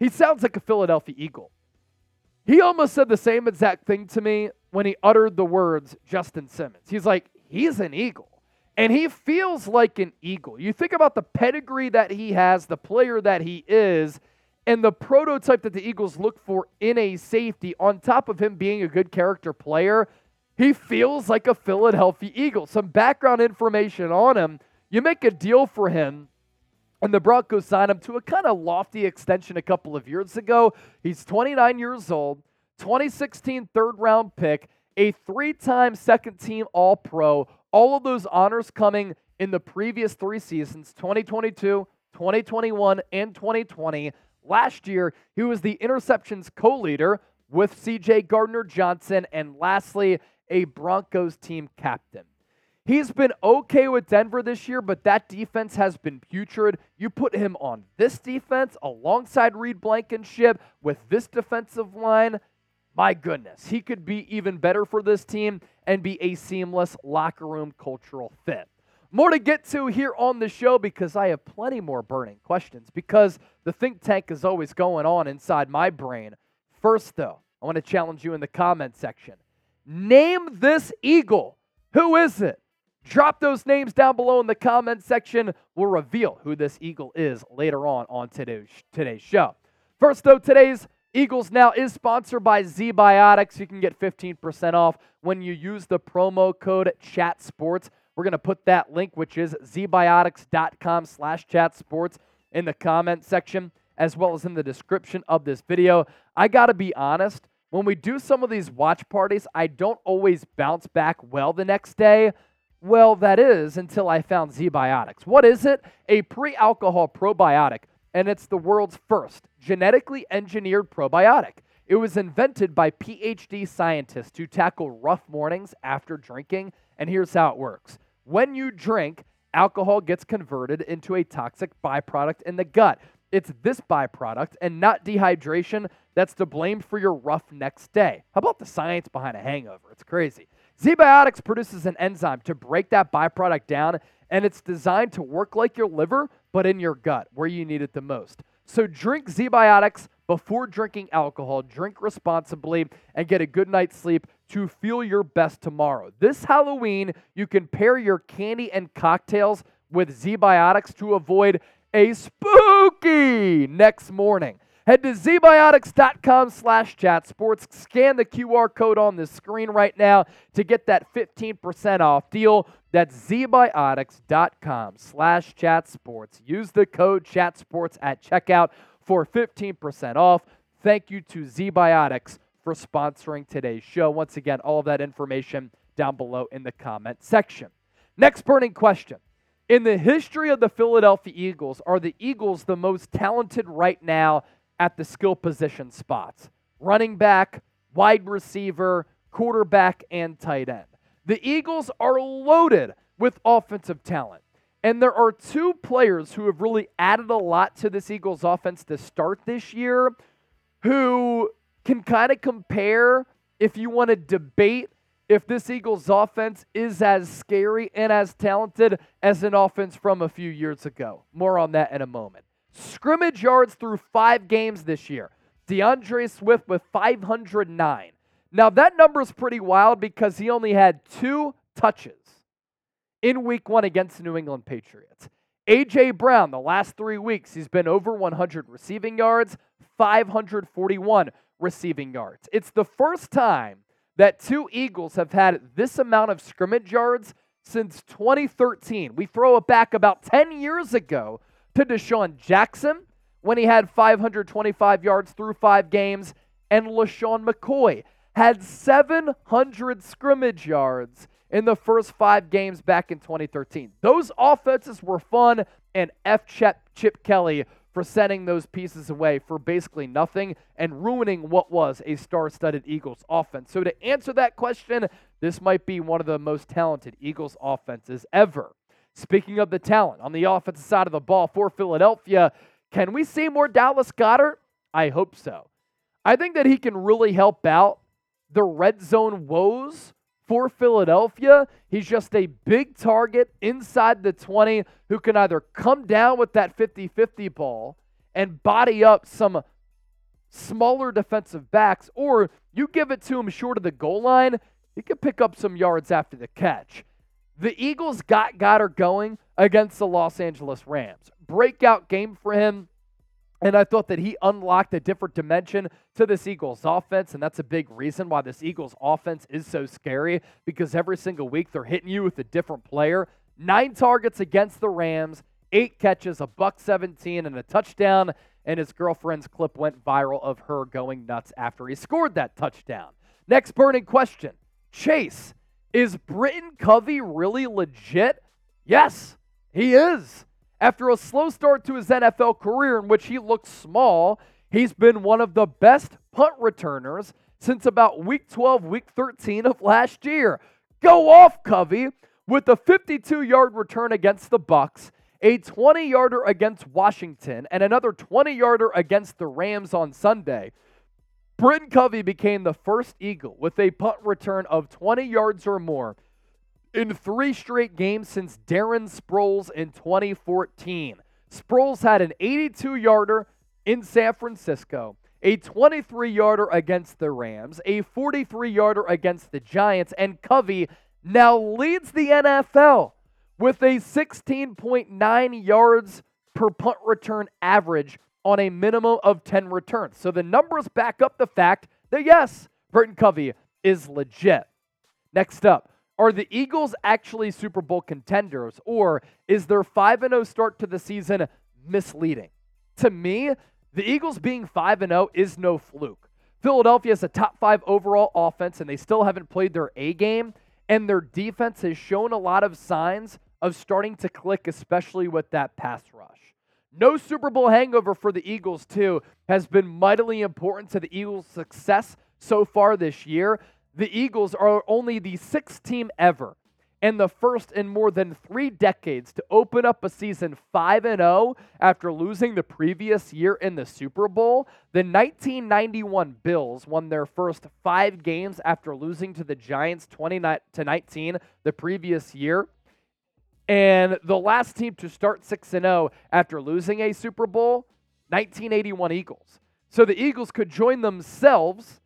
S1: he sounds like a Philadelphia Eagle. He almost said the same exact thing to me when he uttered the words Justin Simmons. He's like, he's an Eagle. And he feels like an Eagle. You think about the pedigree that he has, the player that he is, and the prototype that the Eagles look for in a safety, on top of him being a good character player, he feels like a Philadelphia Eagle. Some background information on him. You make a deal for him, and the Broncos sign him to a kind of lofty extension a couple of years ago. He's 29 years old, 2016 third round pick a three time second team All Pro, all of those honors coming in the previous three seasons 2022, 2021, and 2020. Last year, he was the interceptions co leader with CJ Gardner Johnson, and lastly, a Broncos team captain. He's been okay with Denver this year, but that defense has been putrid. You put him on this defense alongside Reed Blankenship with this defensive line, my goodness, he could be even better for this team and be a seamless locker room cultural fit. More to get to here on the show because I have plenty more burning questions because the think tank is always going on inside my brain. First, though, I want to challenge you in the comment section. Name this Eagle. Who is it? Drop those names down below in the comment section. We'll reveal who this Eagle is later on on today's, today's show. First, though, today's Eagles Now is sponsored by ZBiotics. You can get 15% off when you use the promo code CHATSPORTS. We're going to put that link, which is zbiotics.com slash chatsports, in the comment section, as well as in the description of this video. I got to be honest, when we do some of these watch parties, I don't always bounce back well the next day. Well, that is until I found ZBiotics. What is it? A pre alcohol probiotic and it's the world's first genetically engineered probiotic. It was invented by PhD scientists to tackle rough mornings after drinking, and here's how it works. When you drink, alcohol gets converted into a toxic byproduct in the gut. It's this byproduct and not dehydration that's to blame for your rough next day. How about the science behind a hangover? It's crazy. ZBiotics produces an enzyme to break that byproduct down, and it's designed to work like your liver, but in your gut where you need it the most. So drink ZBiotics before drinking alcohol, drink responsibly, and get a good night's sleep to feel your best tomorrow. This Halloween, you can pair your candy and cocktails with ZBiotics to avoid a spooky next morning. Head to zbiotics.com slash chat sports. Scan the QR code on the screen right now to get that 15% off deal. That's zbiotics.com slash chat sports. Use the code chat sports at checkout for 15% off. Thank you to ZBiotics for sponsoring today's show. Once again, all of that information down below in the comment section. Next burning question. In the history of the Philadelphia Eagles, are the Eagles the most talented right now at the skill position spots running back, wide receiver, quarterback, and tight end. The Eagles are loaded with offensive talent. And there are two players who have really added a lot to this Eagles offense to start this year who can kind of compare if you want to debate if this Eagles offense is as scary and as talented as an offense from a few years ago. More on that in a moment. Scrimmage yards through five games this year. D'Andre Swift with 509. Now, that number is pretty wild because he only had two touches in week one against the New England Patriots. A.J. Brown, the last three weeks, he's been over 100 receiving yards, 541 receiving yards. It's the first time that two Eagles have had this amount of scrimmage yards since 2013. We throw it back about 10 years ago to DeSean Jackson when he had 525 yards through five games, and LeSean McCoy had 700 scrimmage yards in the first five games back in 2013. Those offenses were fun, and F. Chip, Kelly for sending those pieces away for basically nothing and ruining what was a star studded Eagles offense. So, to answer that question, this might be one of the most talented Eagles offenses ever. Speaking of the talent on the offensive side of the ball for Philadelphia, can we see more Dallas Goedert? I hope so. I think that he can really help out the red zone woes for Philadelphia. He's just a big target inside the 20 who can either come down with that 50 50 ball and body up some smaller defensive backs, or you give it to him short of the goal line, he can pick up some yards after the catch. The Eagles got Goedert going against the Los Angeles Rams. Breakout game for him. And I thought that he unlocked a different dimension to this Eagles offense. And that's a big reason why this Eagles offense is so scary because every single week they're hitting you with a different player. Nine targets against the Rams, eight catches, a buck 17, and a touchdown. And his girlfriend's clip went viral of her going nuts after he scored that touchdown. Next burning question Chase, is Britton Covey really legit? Yes, he is. After a slow start to his NFL career in which he looked small, he's been one of the best punt returners since about week 12, week 13 of last year. Go off, Covey, with a 52-yard return against the Bucks, a 20-yarder against Washington, and another 20-yarder against the Rams on Sunday. Britton Covey became the first Eagle with a punt return of 20 yards or more in three straight games since Darren Sproles in 2014. Sproles had an 82 yarder in San Francisco, a 23 yarder against the Rams, a 43 yarder against the Giants, and Covey now leads the NFL with a 16.9 yards per punt return average on a minimum of 10 returns. So the numbers back up the fact that yes, Britton Covey is legit. Next up, are the Eagles actually Super Bowl contenders, or is their 5 0 start to the season misleading? To me, the Eagles being 5 0 is no fluke. Philadelphia is a top five overall offense, and they still haven't played their A game, and their defense has shown a lot of signs of starting to click, especially with that pass rush. No Super Bowl hangover for the Eagles, too, has been mightily important to the Eagles' success so far this year the Eagles are only the sixth team ever and the first in more than three decades to open up a season 5 0 after losing the previous year in the Super Bowl. The 1991 Bills won their first five games after losing to the Giants 20 to 19 the previous year. And the last team to start 6 0 after losing a Super Bowl, 1981 Eagles. So the Eagles could join themselves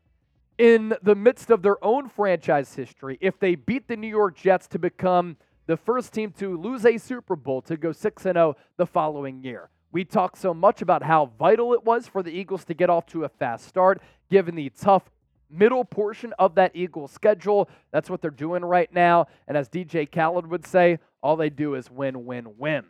S1: in the midst of their own franchise history if they beat the New York Jets to become the first team to lose a Super Bowl to go 6 0 the following year. We talked so much about how vital it was for the Eagles to get off to a fast start, given the tough middle portion of that Eagles schedule. That's what they're doing right now. And as DJ Khaled would say, all they do is win, win, win.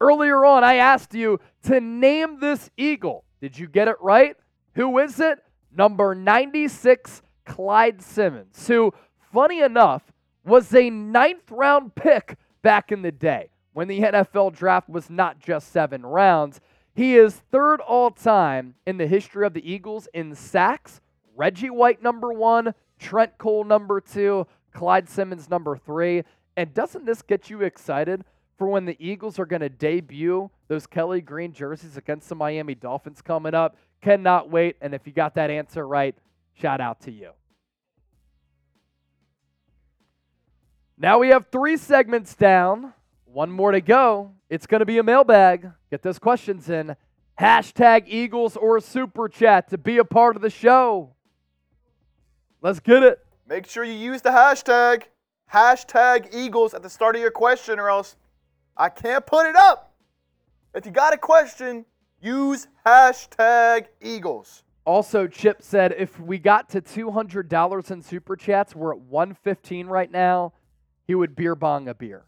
S1: Earlier on, I asked you to name this Eagle. Did you get it right? Who is it? Number 96, Clyde Simmons, who, funny enough, was a ninth round pick back in the day when the NFL draft was not just seven rounds. He is third all time in the history of the Eagles in sacks. Reggie White, number one, Trent Cole, number two, Clyde Simmons, number three. And doesn't this get you excited for when the Eagles are going to debut those Kelly Green jerseys against the Miami Dolphins coming up? Cannot wait. And if you got that answer right, shout out to you. Now we have three segments down. One more to go. It's going to be a mailbag. Get those questions in. Hashtag Eagles or Super Chat to be a part of the show. Let's get it.
S2: Make sure you use the hashtag, hashtag Eagles at the start of your question, or else I can't put it up. If you got a question, Use hashtag Eagles.
S1: Also, Chip said if we got to $200 in super chats, we're at 115 right now. he would beer bong a beer.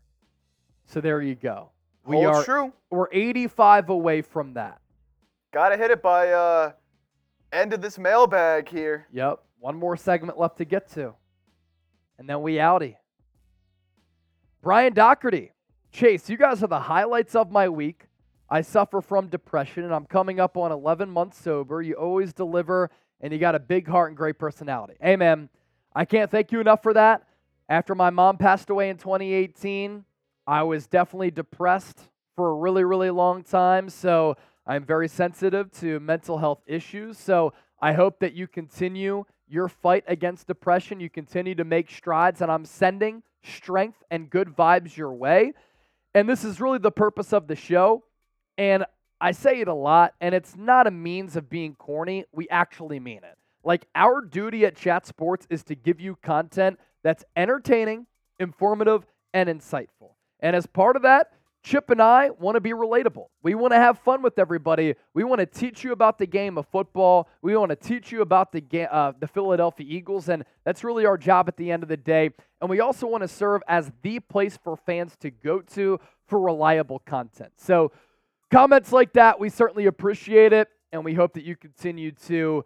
S1: So there you go. We
S2: Holds
S1: are
S2: true.
S1: we're 85 away from that.
S2: Gotta hit it by uh end of this mailbag here.
S1: Yep. One more segment left to get to. And then we outie. Brian Doherty. Chase, you guys are the highlights of my week. I suffer from depression and I'm coming up on 11 months sober. You always deliver and you got a big heart and great personality. Amen. I can't thank you enough for that. After my mom passed away in 2018, I was definitely depressed for a really, really long time. So I'm very sensitive to mental health issues. So I hope that you continue your fight against depression. You continue to make strides, and I'm sending strength and good vibes your way. And this is really the purpose of the show. And I say it a lot, and it's not a means of being corny. We actually mean it. Like, our duty at Chat Sports is to give you content that's entertaining, informative, and insightful. And as part of that, Chip and I want to be relatable. We want to have fun with everybody. We want to teach you about the game of football. We want to teach you about the ga- uh, the Philadelphia Eagles, and that's really our job at the end of the day. And we also want to serve as the place for fans to go to for reliable content. So, comments like that, we certainly appreciate it, and we hope that you continue to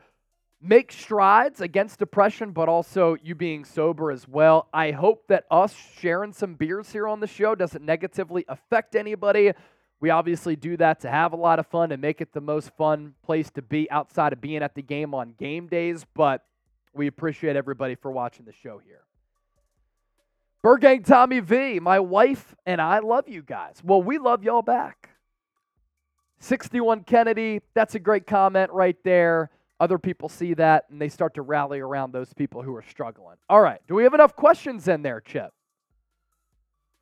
S1: make strides against depression, but also you being sober as well. I hope that us sharing some beers here on the show doesn't negatively affect anybody. We obviously do that to have a lot of fun and make it the most fun place to be outside of being at the game on game days, but we appreciate everybody for watching the show here. Bird Gang Tommy V, my wife and I love you guys. Well, we love y'all back. 61 Kennedy, that's a great comment right there. Other people see that and they start to rally around those people who are struggling. All right, do we have enough questions in there, Chip?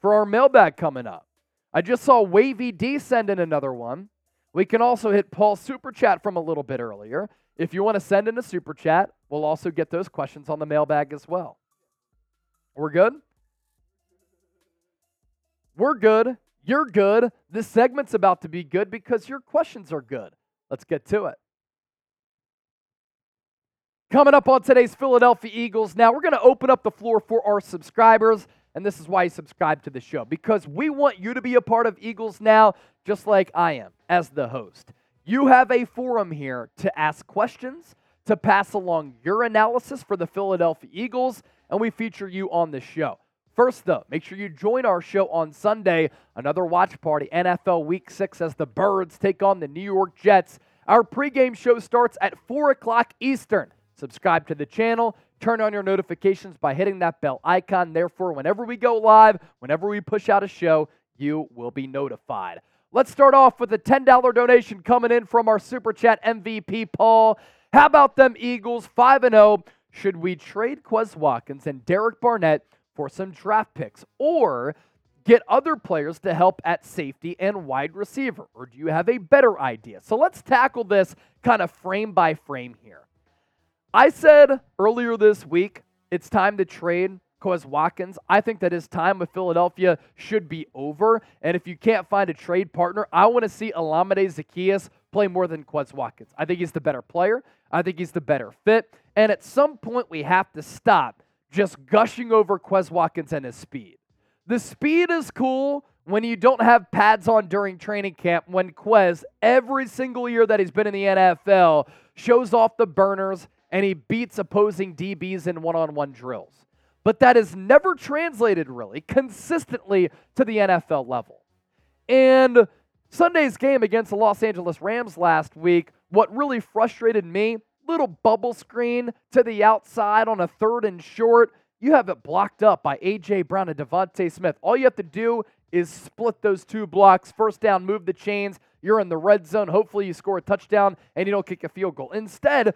S1: For our mailbag coming up. I just saw Wavy D send in another one. We can also hit Paul's super chat from a little bit earlier. If you want to send in a super chat, we'll also get those questions on the mailbag as well. We're good? We're good. You're good. This segment's about to be good because your questions are good. Let's get to it. Coming up on today's Philadelphia Eagles. Now, we're going to open up the floor for our subscribers, and this is why you subscribe to the show because we want you to be a part of Eagles Now, just like I am as the host. You have a forum here to ask questions, to pass along your analysis for the Philadelphia Eagles, and we feature you on the show. First, though, make sure you join our show on Sunday, another watch party, NFL Week 6, as the Birds take on the New York Jets. Our pregame show starts at 4 o'clock Eastern. Subscribe to the channel, turn on your notifications by hitting that bell icon. Therefore, whenever we go live, whenever we push out a show, you will be notified. Let's start off with a $10 donation coming in from our Super Chat MVP, Paul. How about them Eagles 5 0? Should we trade Quez Watkins and Derek Barnett for some draft picks or get other players to help at safety and wide receiver? Or do you have a better idea? So let's tackle this kind of frame by frame here. I said earlier this week it's time to trade Quez Watkins. I think that his time with Philadelphia should be over. And if you can't find a trade partner, I want to see Olamide Zaccheaus play more than Quez Watkins. I think he's the better player. I think he's the better fit. And at some point, we have to stop just gushing over Quez Watkins and his speed. The speed is cool when you don't have pads on during training camp, when Quez, every single year that he's been in the NFL, shows off the burners and he beats opposing DBs in one on one drills. But that is never translated really consistently to the NFL level. And Sunday's game against the Los Angeles Rams last week, what really frustrated me, little bubble screen to the outside on a third and short. You have it blocked up by A.J. Brown and DeVonta Smith. All you have to do is split those two blocks. First down, move the chains. You're in the red zone. Hopefully, you score a touchdown and you don't kick a field goal. Instead,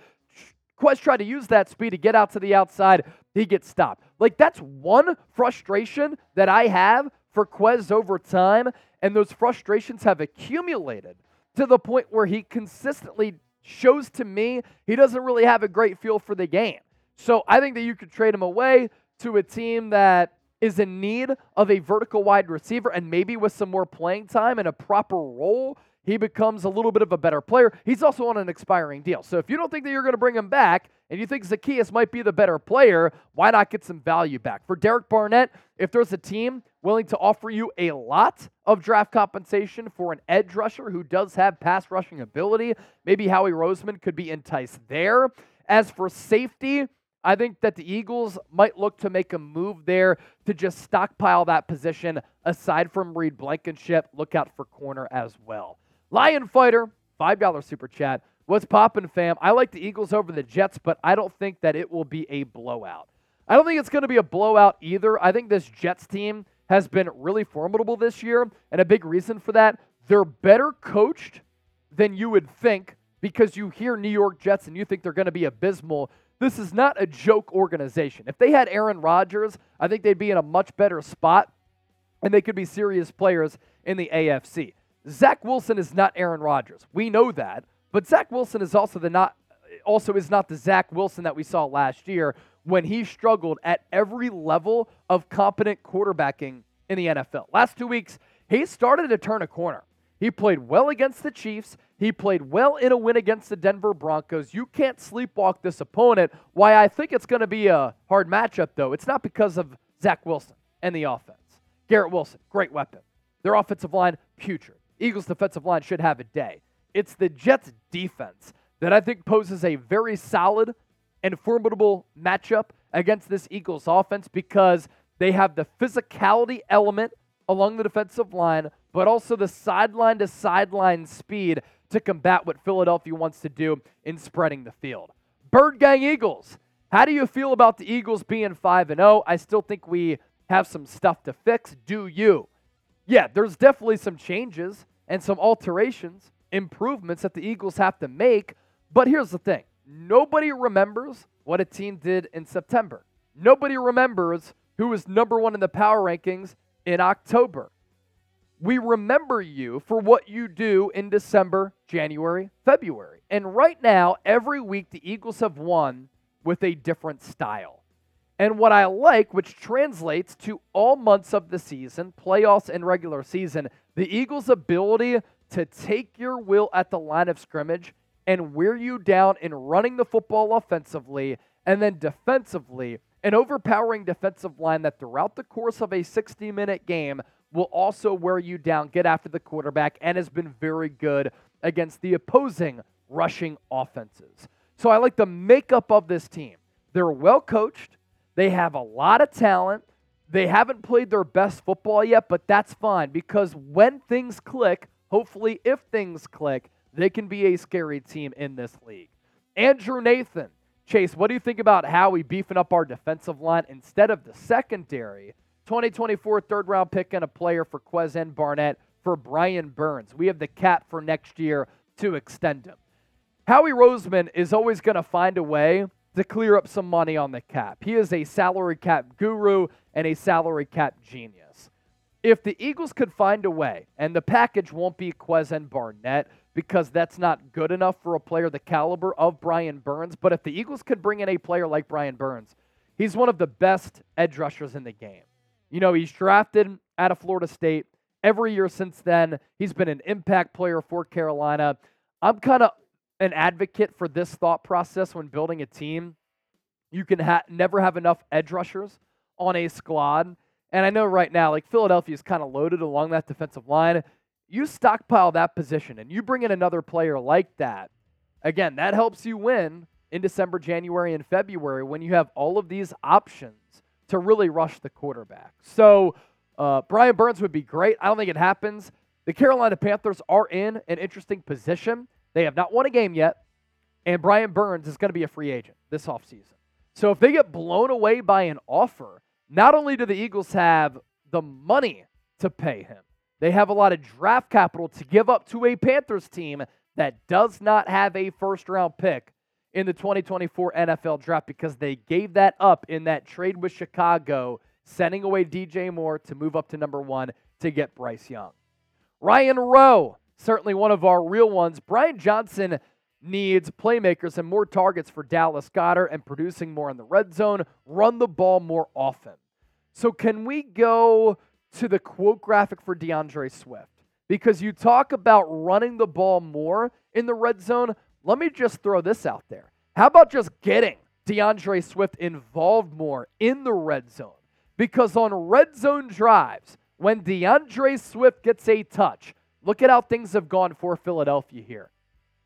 S1: Quez tried to use that speed to get out to the outside. He gets stopped. Like, that's one frustration that I have for Quez over time. And those frustrations have accumulated to the point where he consistently shows to me he doesn't really have a great feel for the game. So I think that you could trade him away to a team that is in need of a vertical wide receiver and maybe with some more playing time and a proper role, he becomes a little bit of a better player. He's also on an expiring deal. So if you don't think that you're going to bring him back and you think Zaccheaus might be the better player, why not get some value back? For Derek Barnett, if there's a team willing to offer you a lot of draft compensation for an edge rusher who does have pass rushing ability, maybe Howie Roseman could be enticed there. As for safety, I think that the Eagles might look to make a move there to just stockpile that position aside from Reed Blankenship. Look out for corner as well. Lion Fighter, $5 super chat. What's poppin', fam? I like the Eagles over the Jets, but I don't think that it will be a blowout. I don't think it's going to be a blowout either. I think this Jets team has been really formidable this year, and a big reason for that, they're better coached than you would think because you hear New York Jets and you think they're going to be abysmal. This is not a joke organization. If they had Aaron Rodgers, I think they'd be in a much better spot and they could be serious players in the AFC. Zach Wilson is not Aaron Rodgers. We know that. But Zach Wilson is also the not also is not the Zach Wilson that we saw last year when he struggled at every level of competent quarterbacking in the NFL. Last two weeks, he started to turn a corner. He played well against the Chiefs. He played well in a win against the Denver Broncos. You can't sleepwalk this opponent. Why I think it's going to be a hard matchup, though, it's not because of Zach Wilson and the offense. Garrett Wilson, great weapon. Their offensive line, putrid. Eagles' defensive line should have a day. It's the Jets' defense that I think poses a very solid and formidable matchup against this Eagles offense because they have the physicality element along the defensive line, but also the sideline to sideline speed to combat what Philadelphia wants to do in spreading the field. Bird Gang Eagles. How do you feel about the Eagles being 5 and 0? I still think we have some stuff to fix. Do you? Yeah, there's definitely some changes and some alterations, improvements that the Eagles have to make, but here's the thing. Nobody remembers what a team did in September. Nobody remembers who was number 1 in the power rankings in October. We remember you for what you do in December, January, February. And right now, every week, the Eagles have won with a different style. And what I like, which translates to all months of the season, playoffs and regular season, the Eagles' ability to take your will at the line of scrimmage and wear you down in running the football offensively and then defensively an overpowering defensive line that throughout the course of a 60 minute game will also wear you down, get after the quarterback, and has been very good against the opposing rushing offenses. So I like the makeup of this team. They're well coached, they have a lot of talent. They haven't played their best football yet, but that's fine because when things click, hopefully, if things click, they can be a scary team in this league. Andrew Nathan, Chase, what do you think about Howie beefing up our defensive line instead of the secondary? 2024 third round pick and a player for Quezon Barnett for Brian Burns. We have the cap for next year to extend him. Howie Roseman is always going to find a way to clear up some money on the cap. He is a salary cap guru and a salary cap genius. If the Eagles could find a way, and the package won't be Quezon Barnett, because that's not good enough for a player the caliber of Brian Burns. But if the Eagles could bring in a player like Brian Burns, he's one of the best edge rushers in the game. You know, he's drafted out of Florida State. Every year since then, he's been an impact player for Carolina. I'm kind of an advocate for this thought process when building a team. You can ha- never have enough edge rushers on a squad. And I know right now, like Philadelphia is kind of loaded along that defensive line you stockpile that position and you bring in another player like that, again, that helps you win in December, January, and February when you have all of these options to really rush the quarterback. So, uh, Brian Burns would be great. I don't think it happens. The Carolina Panthers are in an interesting position. They have not won a game yet, and Brian Burns is going to be a free agent this offseason. So, if they get blown away by an offer, not only do the Eagles have the money to pay him, they have a lot of draft capital to give up to a Panthers team that does not have a first round pick in the 2024 NFL draft because they gave that up in that trade with Chicago, sending away DJ Moore to move up to number one to get Bryce Young. Ryan Rowe, certainly one of our real ones. Brian Johnson needs playmakers and more targets for Dallas Goedert and producing more in the red zone, run the ball more often. So, can we go to the quote graphic for D'Andre Swift because you talk about running the ball more in the red zone. Let me just throw this out there. How about just getting D'Andre Swift involved more in the red zone because on red zone drives, when D'Andre Swift gets a touch, look at how things have gone for Philadelphia here.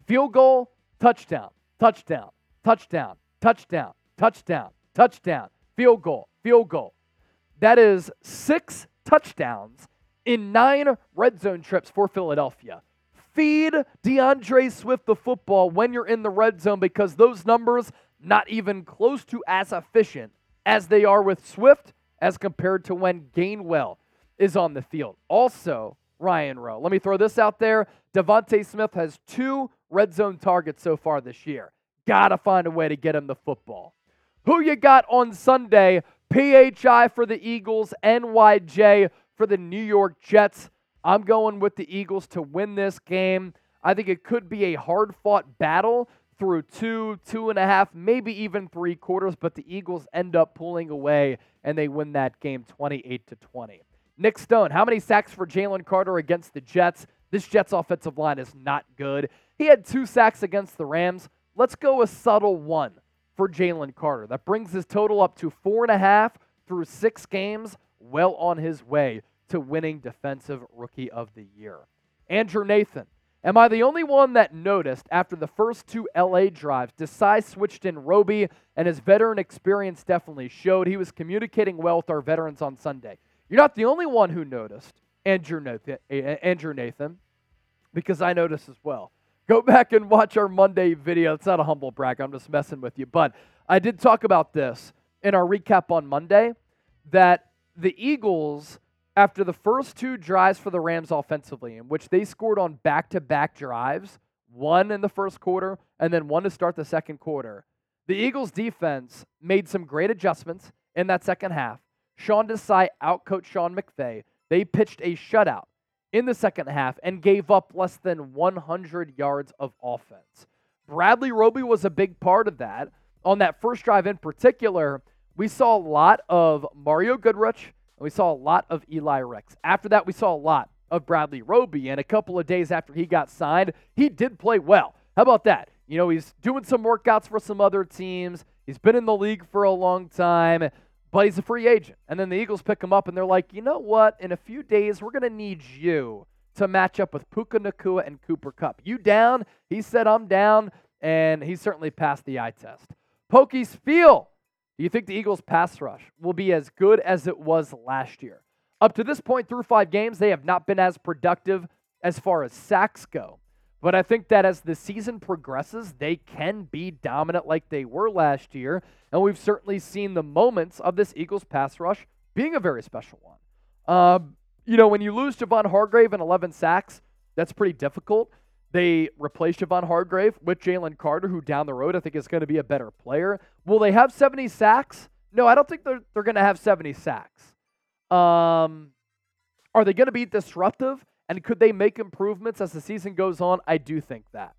S1: Field goal, touchdown, touchdown, touchdown, touchdown, touchdown, touchdown, field goal, field goal. That is six touchdowns in nine red zone trips for Philadelphia. Feed D'Andre Swift the football when you're in the red zone because those numbers not even close to as efficient as they are with Swift as compared to when Gainwell is on the field. Also, Ryan Rowe. Let me throw this out there. DeVonta Smith has two red zone targets so far this year. Gotta find a way to get him the football. Who you got on Sunday? PHI for the Eagles, NYJ for the New York Jets. I'm going with the Eagles to win this game. I think it could be a hard fought battle through two, two and a half, maybe even three quarters, but the Eagles end up pulling away and they win that game 28 to 20. Nick Stone, how many sacks for Jalen Carter against the Jets? This Jets offensive line is not good. He had two sacks against the Rams. Let's go a subtle one for Jalen Carter. That brings his total up to four and a half through six games, well on his way to winning Defensive Rookie of the Year. Andrew Nathan, Am I the only one that noticed after the first two LA drives, Desai switched in Roby, and his veteran experience definitely showed he was communicating well with our veterans on Sunday. You're not the only one who noticed, Andrew Nathan, eh, eh, Andrew Nathan because I noticed as well. Go back and watch our Monday video. It's not a humble brag, I'm just messing with you. But I did talk about this in our recap on Monday that the Eagles after the first two drives for the Rams offensively, in which they scored on back to back drives, one in the first quarter and then one to start the second quarter, the Eagles defense made some great adjustments in that second half. Sean Desai outcoached Sean McVay. They pitched a shutout in the second half and gave up less than 100 yards of offense. Bradley Roby was a big part of that. On that first drive in particular, we saw a lot of Mario Goodrich and we saw a lot of Eli Ricks. After that, we saw a lot of Bradley Roby. And a couple of days after he got signed, he did play well. How about that? You know, he's doing some workouts for some other teams. He's been in the league for a long time, but he's a free agent. And then the Eagles pick him up and they're like, you know what? In a few days, we're going to need you to match up with Puka Nacua and Cooper Kupp. You down? He said, I'm down. And he certainly passed the eye test. Pokey's feel do you think the Eagles' pass rush will be as good as it was last year? Up to this point, through five games, they have not been as productive as far as sacks go. But I think that as the season progresses, they can be dominant like they were last year. And we've certainly seen the moments of this Eagles pass rush being a very special one. Um, you know, when you lose Javon Hargrave and 11 sacks, that's pretty difficult. They replaced Javon Hargrave with Jalen Carter, who down the road I think is going to be a better player. Will they have 70 sacks? No, I don't think they're, they're going to have 70 sacks. Um, are they going to be disruptive? And could they make improvements as the season goes on? I do think that.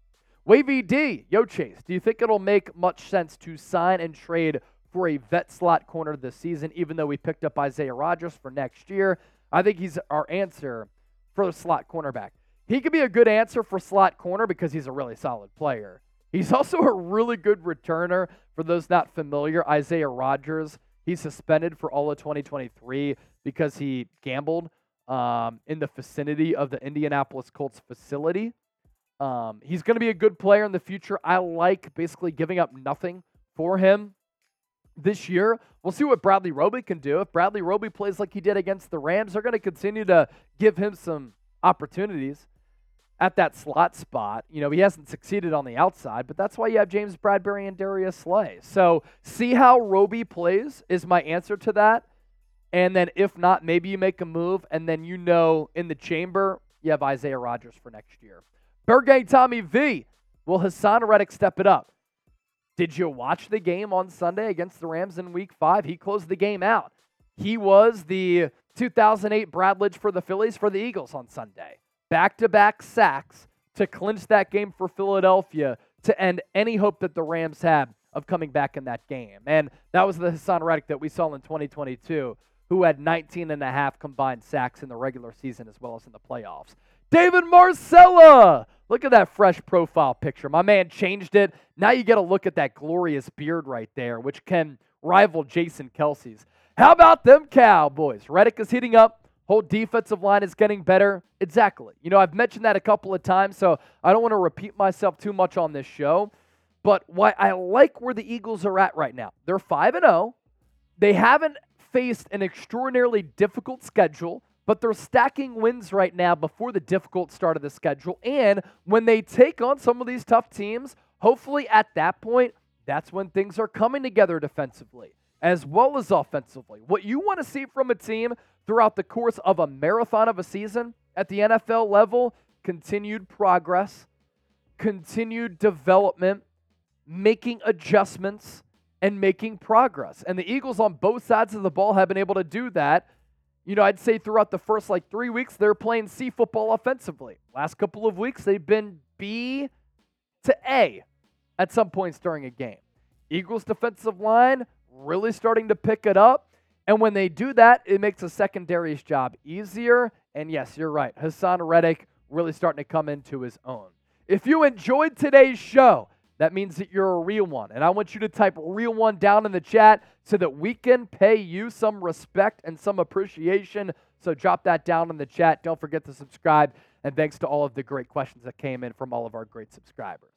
S1: Wavy D, Yo Chase, do you think it'll make much sense to sign and trade for a vet slot corner this season, even though we picked up Isaiah Rodgers for next year? I think he's our answer for the slot cornerback. He could be a good answer for slot corner because he's a really solid player. He's also a really good returner. For those not familiar, Isaiah Rodgers, he's suspended for all of 2023 because he gambled um, in the vicinity of the Indianapolis Colts facility. Um, he's going to be a good player in the future. I like basically giving up nothing for him this year. We'll see what Bradley Roby can do. If Bradley Roby plays like he did against the Rams, they're going to continue to give him some opportunities at that slot spot. You know, he hasn't succeeded on the outside, but that's why you have James Bradberry and Darius Slay. So see how Roby plays is my answer to that. And then if not, maybe you make a move, and then you know in the chamber you have Isaiah Rodgers for next year. Gang Tommy V. Will Haason Reddick step it up? Did you watch the game on Sunday against the Rams in week five? He closed the game out. He was the 2008 Brad Lidge for the Phillies for the Eagles on Sunday back to back sacks to clinch that game for Philadelphia to end any hope that the Rams had of coming back in that game. And that was the Haason Reddick that we saw in 2022, who had 19 and a half combined sacks in the regular season as well as in the playoffs. David Marcella. Look at that fresh profile picture. My man changed it. Now you get a look at that glorious beard right there, which can rival Jason Kelce's. How about them Cowboys? Reddick is heating up. Whole defensive line is getting better. Exactly. You know, I've mentioned that a couple of times, so I don't want to repeat myself too much on this show. But why I like where the Eagles are at right now. They're 5 and 0. They haven't faced an extraordinarily difficult schedule but they're stacking wins right now before the difficult start of the schedule. And when they take on some of these tough teams, hopefully at that point, that's when things are coming together defensively as well as offensively. What you want to see from a team throughout the course of a marathon of a season at the NFL level continued progress, continued development, making adjustments, and making progress. And the Eagles on both sides of the ball have been able to do that you know, I'd say throughout the first like three weeks, they're playing C football offensively. Last couple of weeks, they've been B to A at some points during a game. Eagles defensive line really starting to pick it up. And when they do that, it makes the secondary's job easier. And yes, you're right. Haason Reddick really starting to come into his own. If you enjoyed today's show, that means that you're a real one. And I want you to type real one down in the chat so that we can pay you some respect and some appreciation. So drop that down in the chat. Don't forget to subscribe. And thanks to all of the great questions that came in from all of our great subscribers.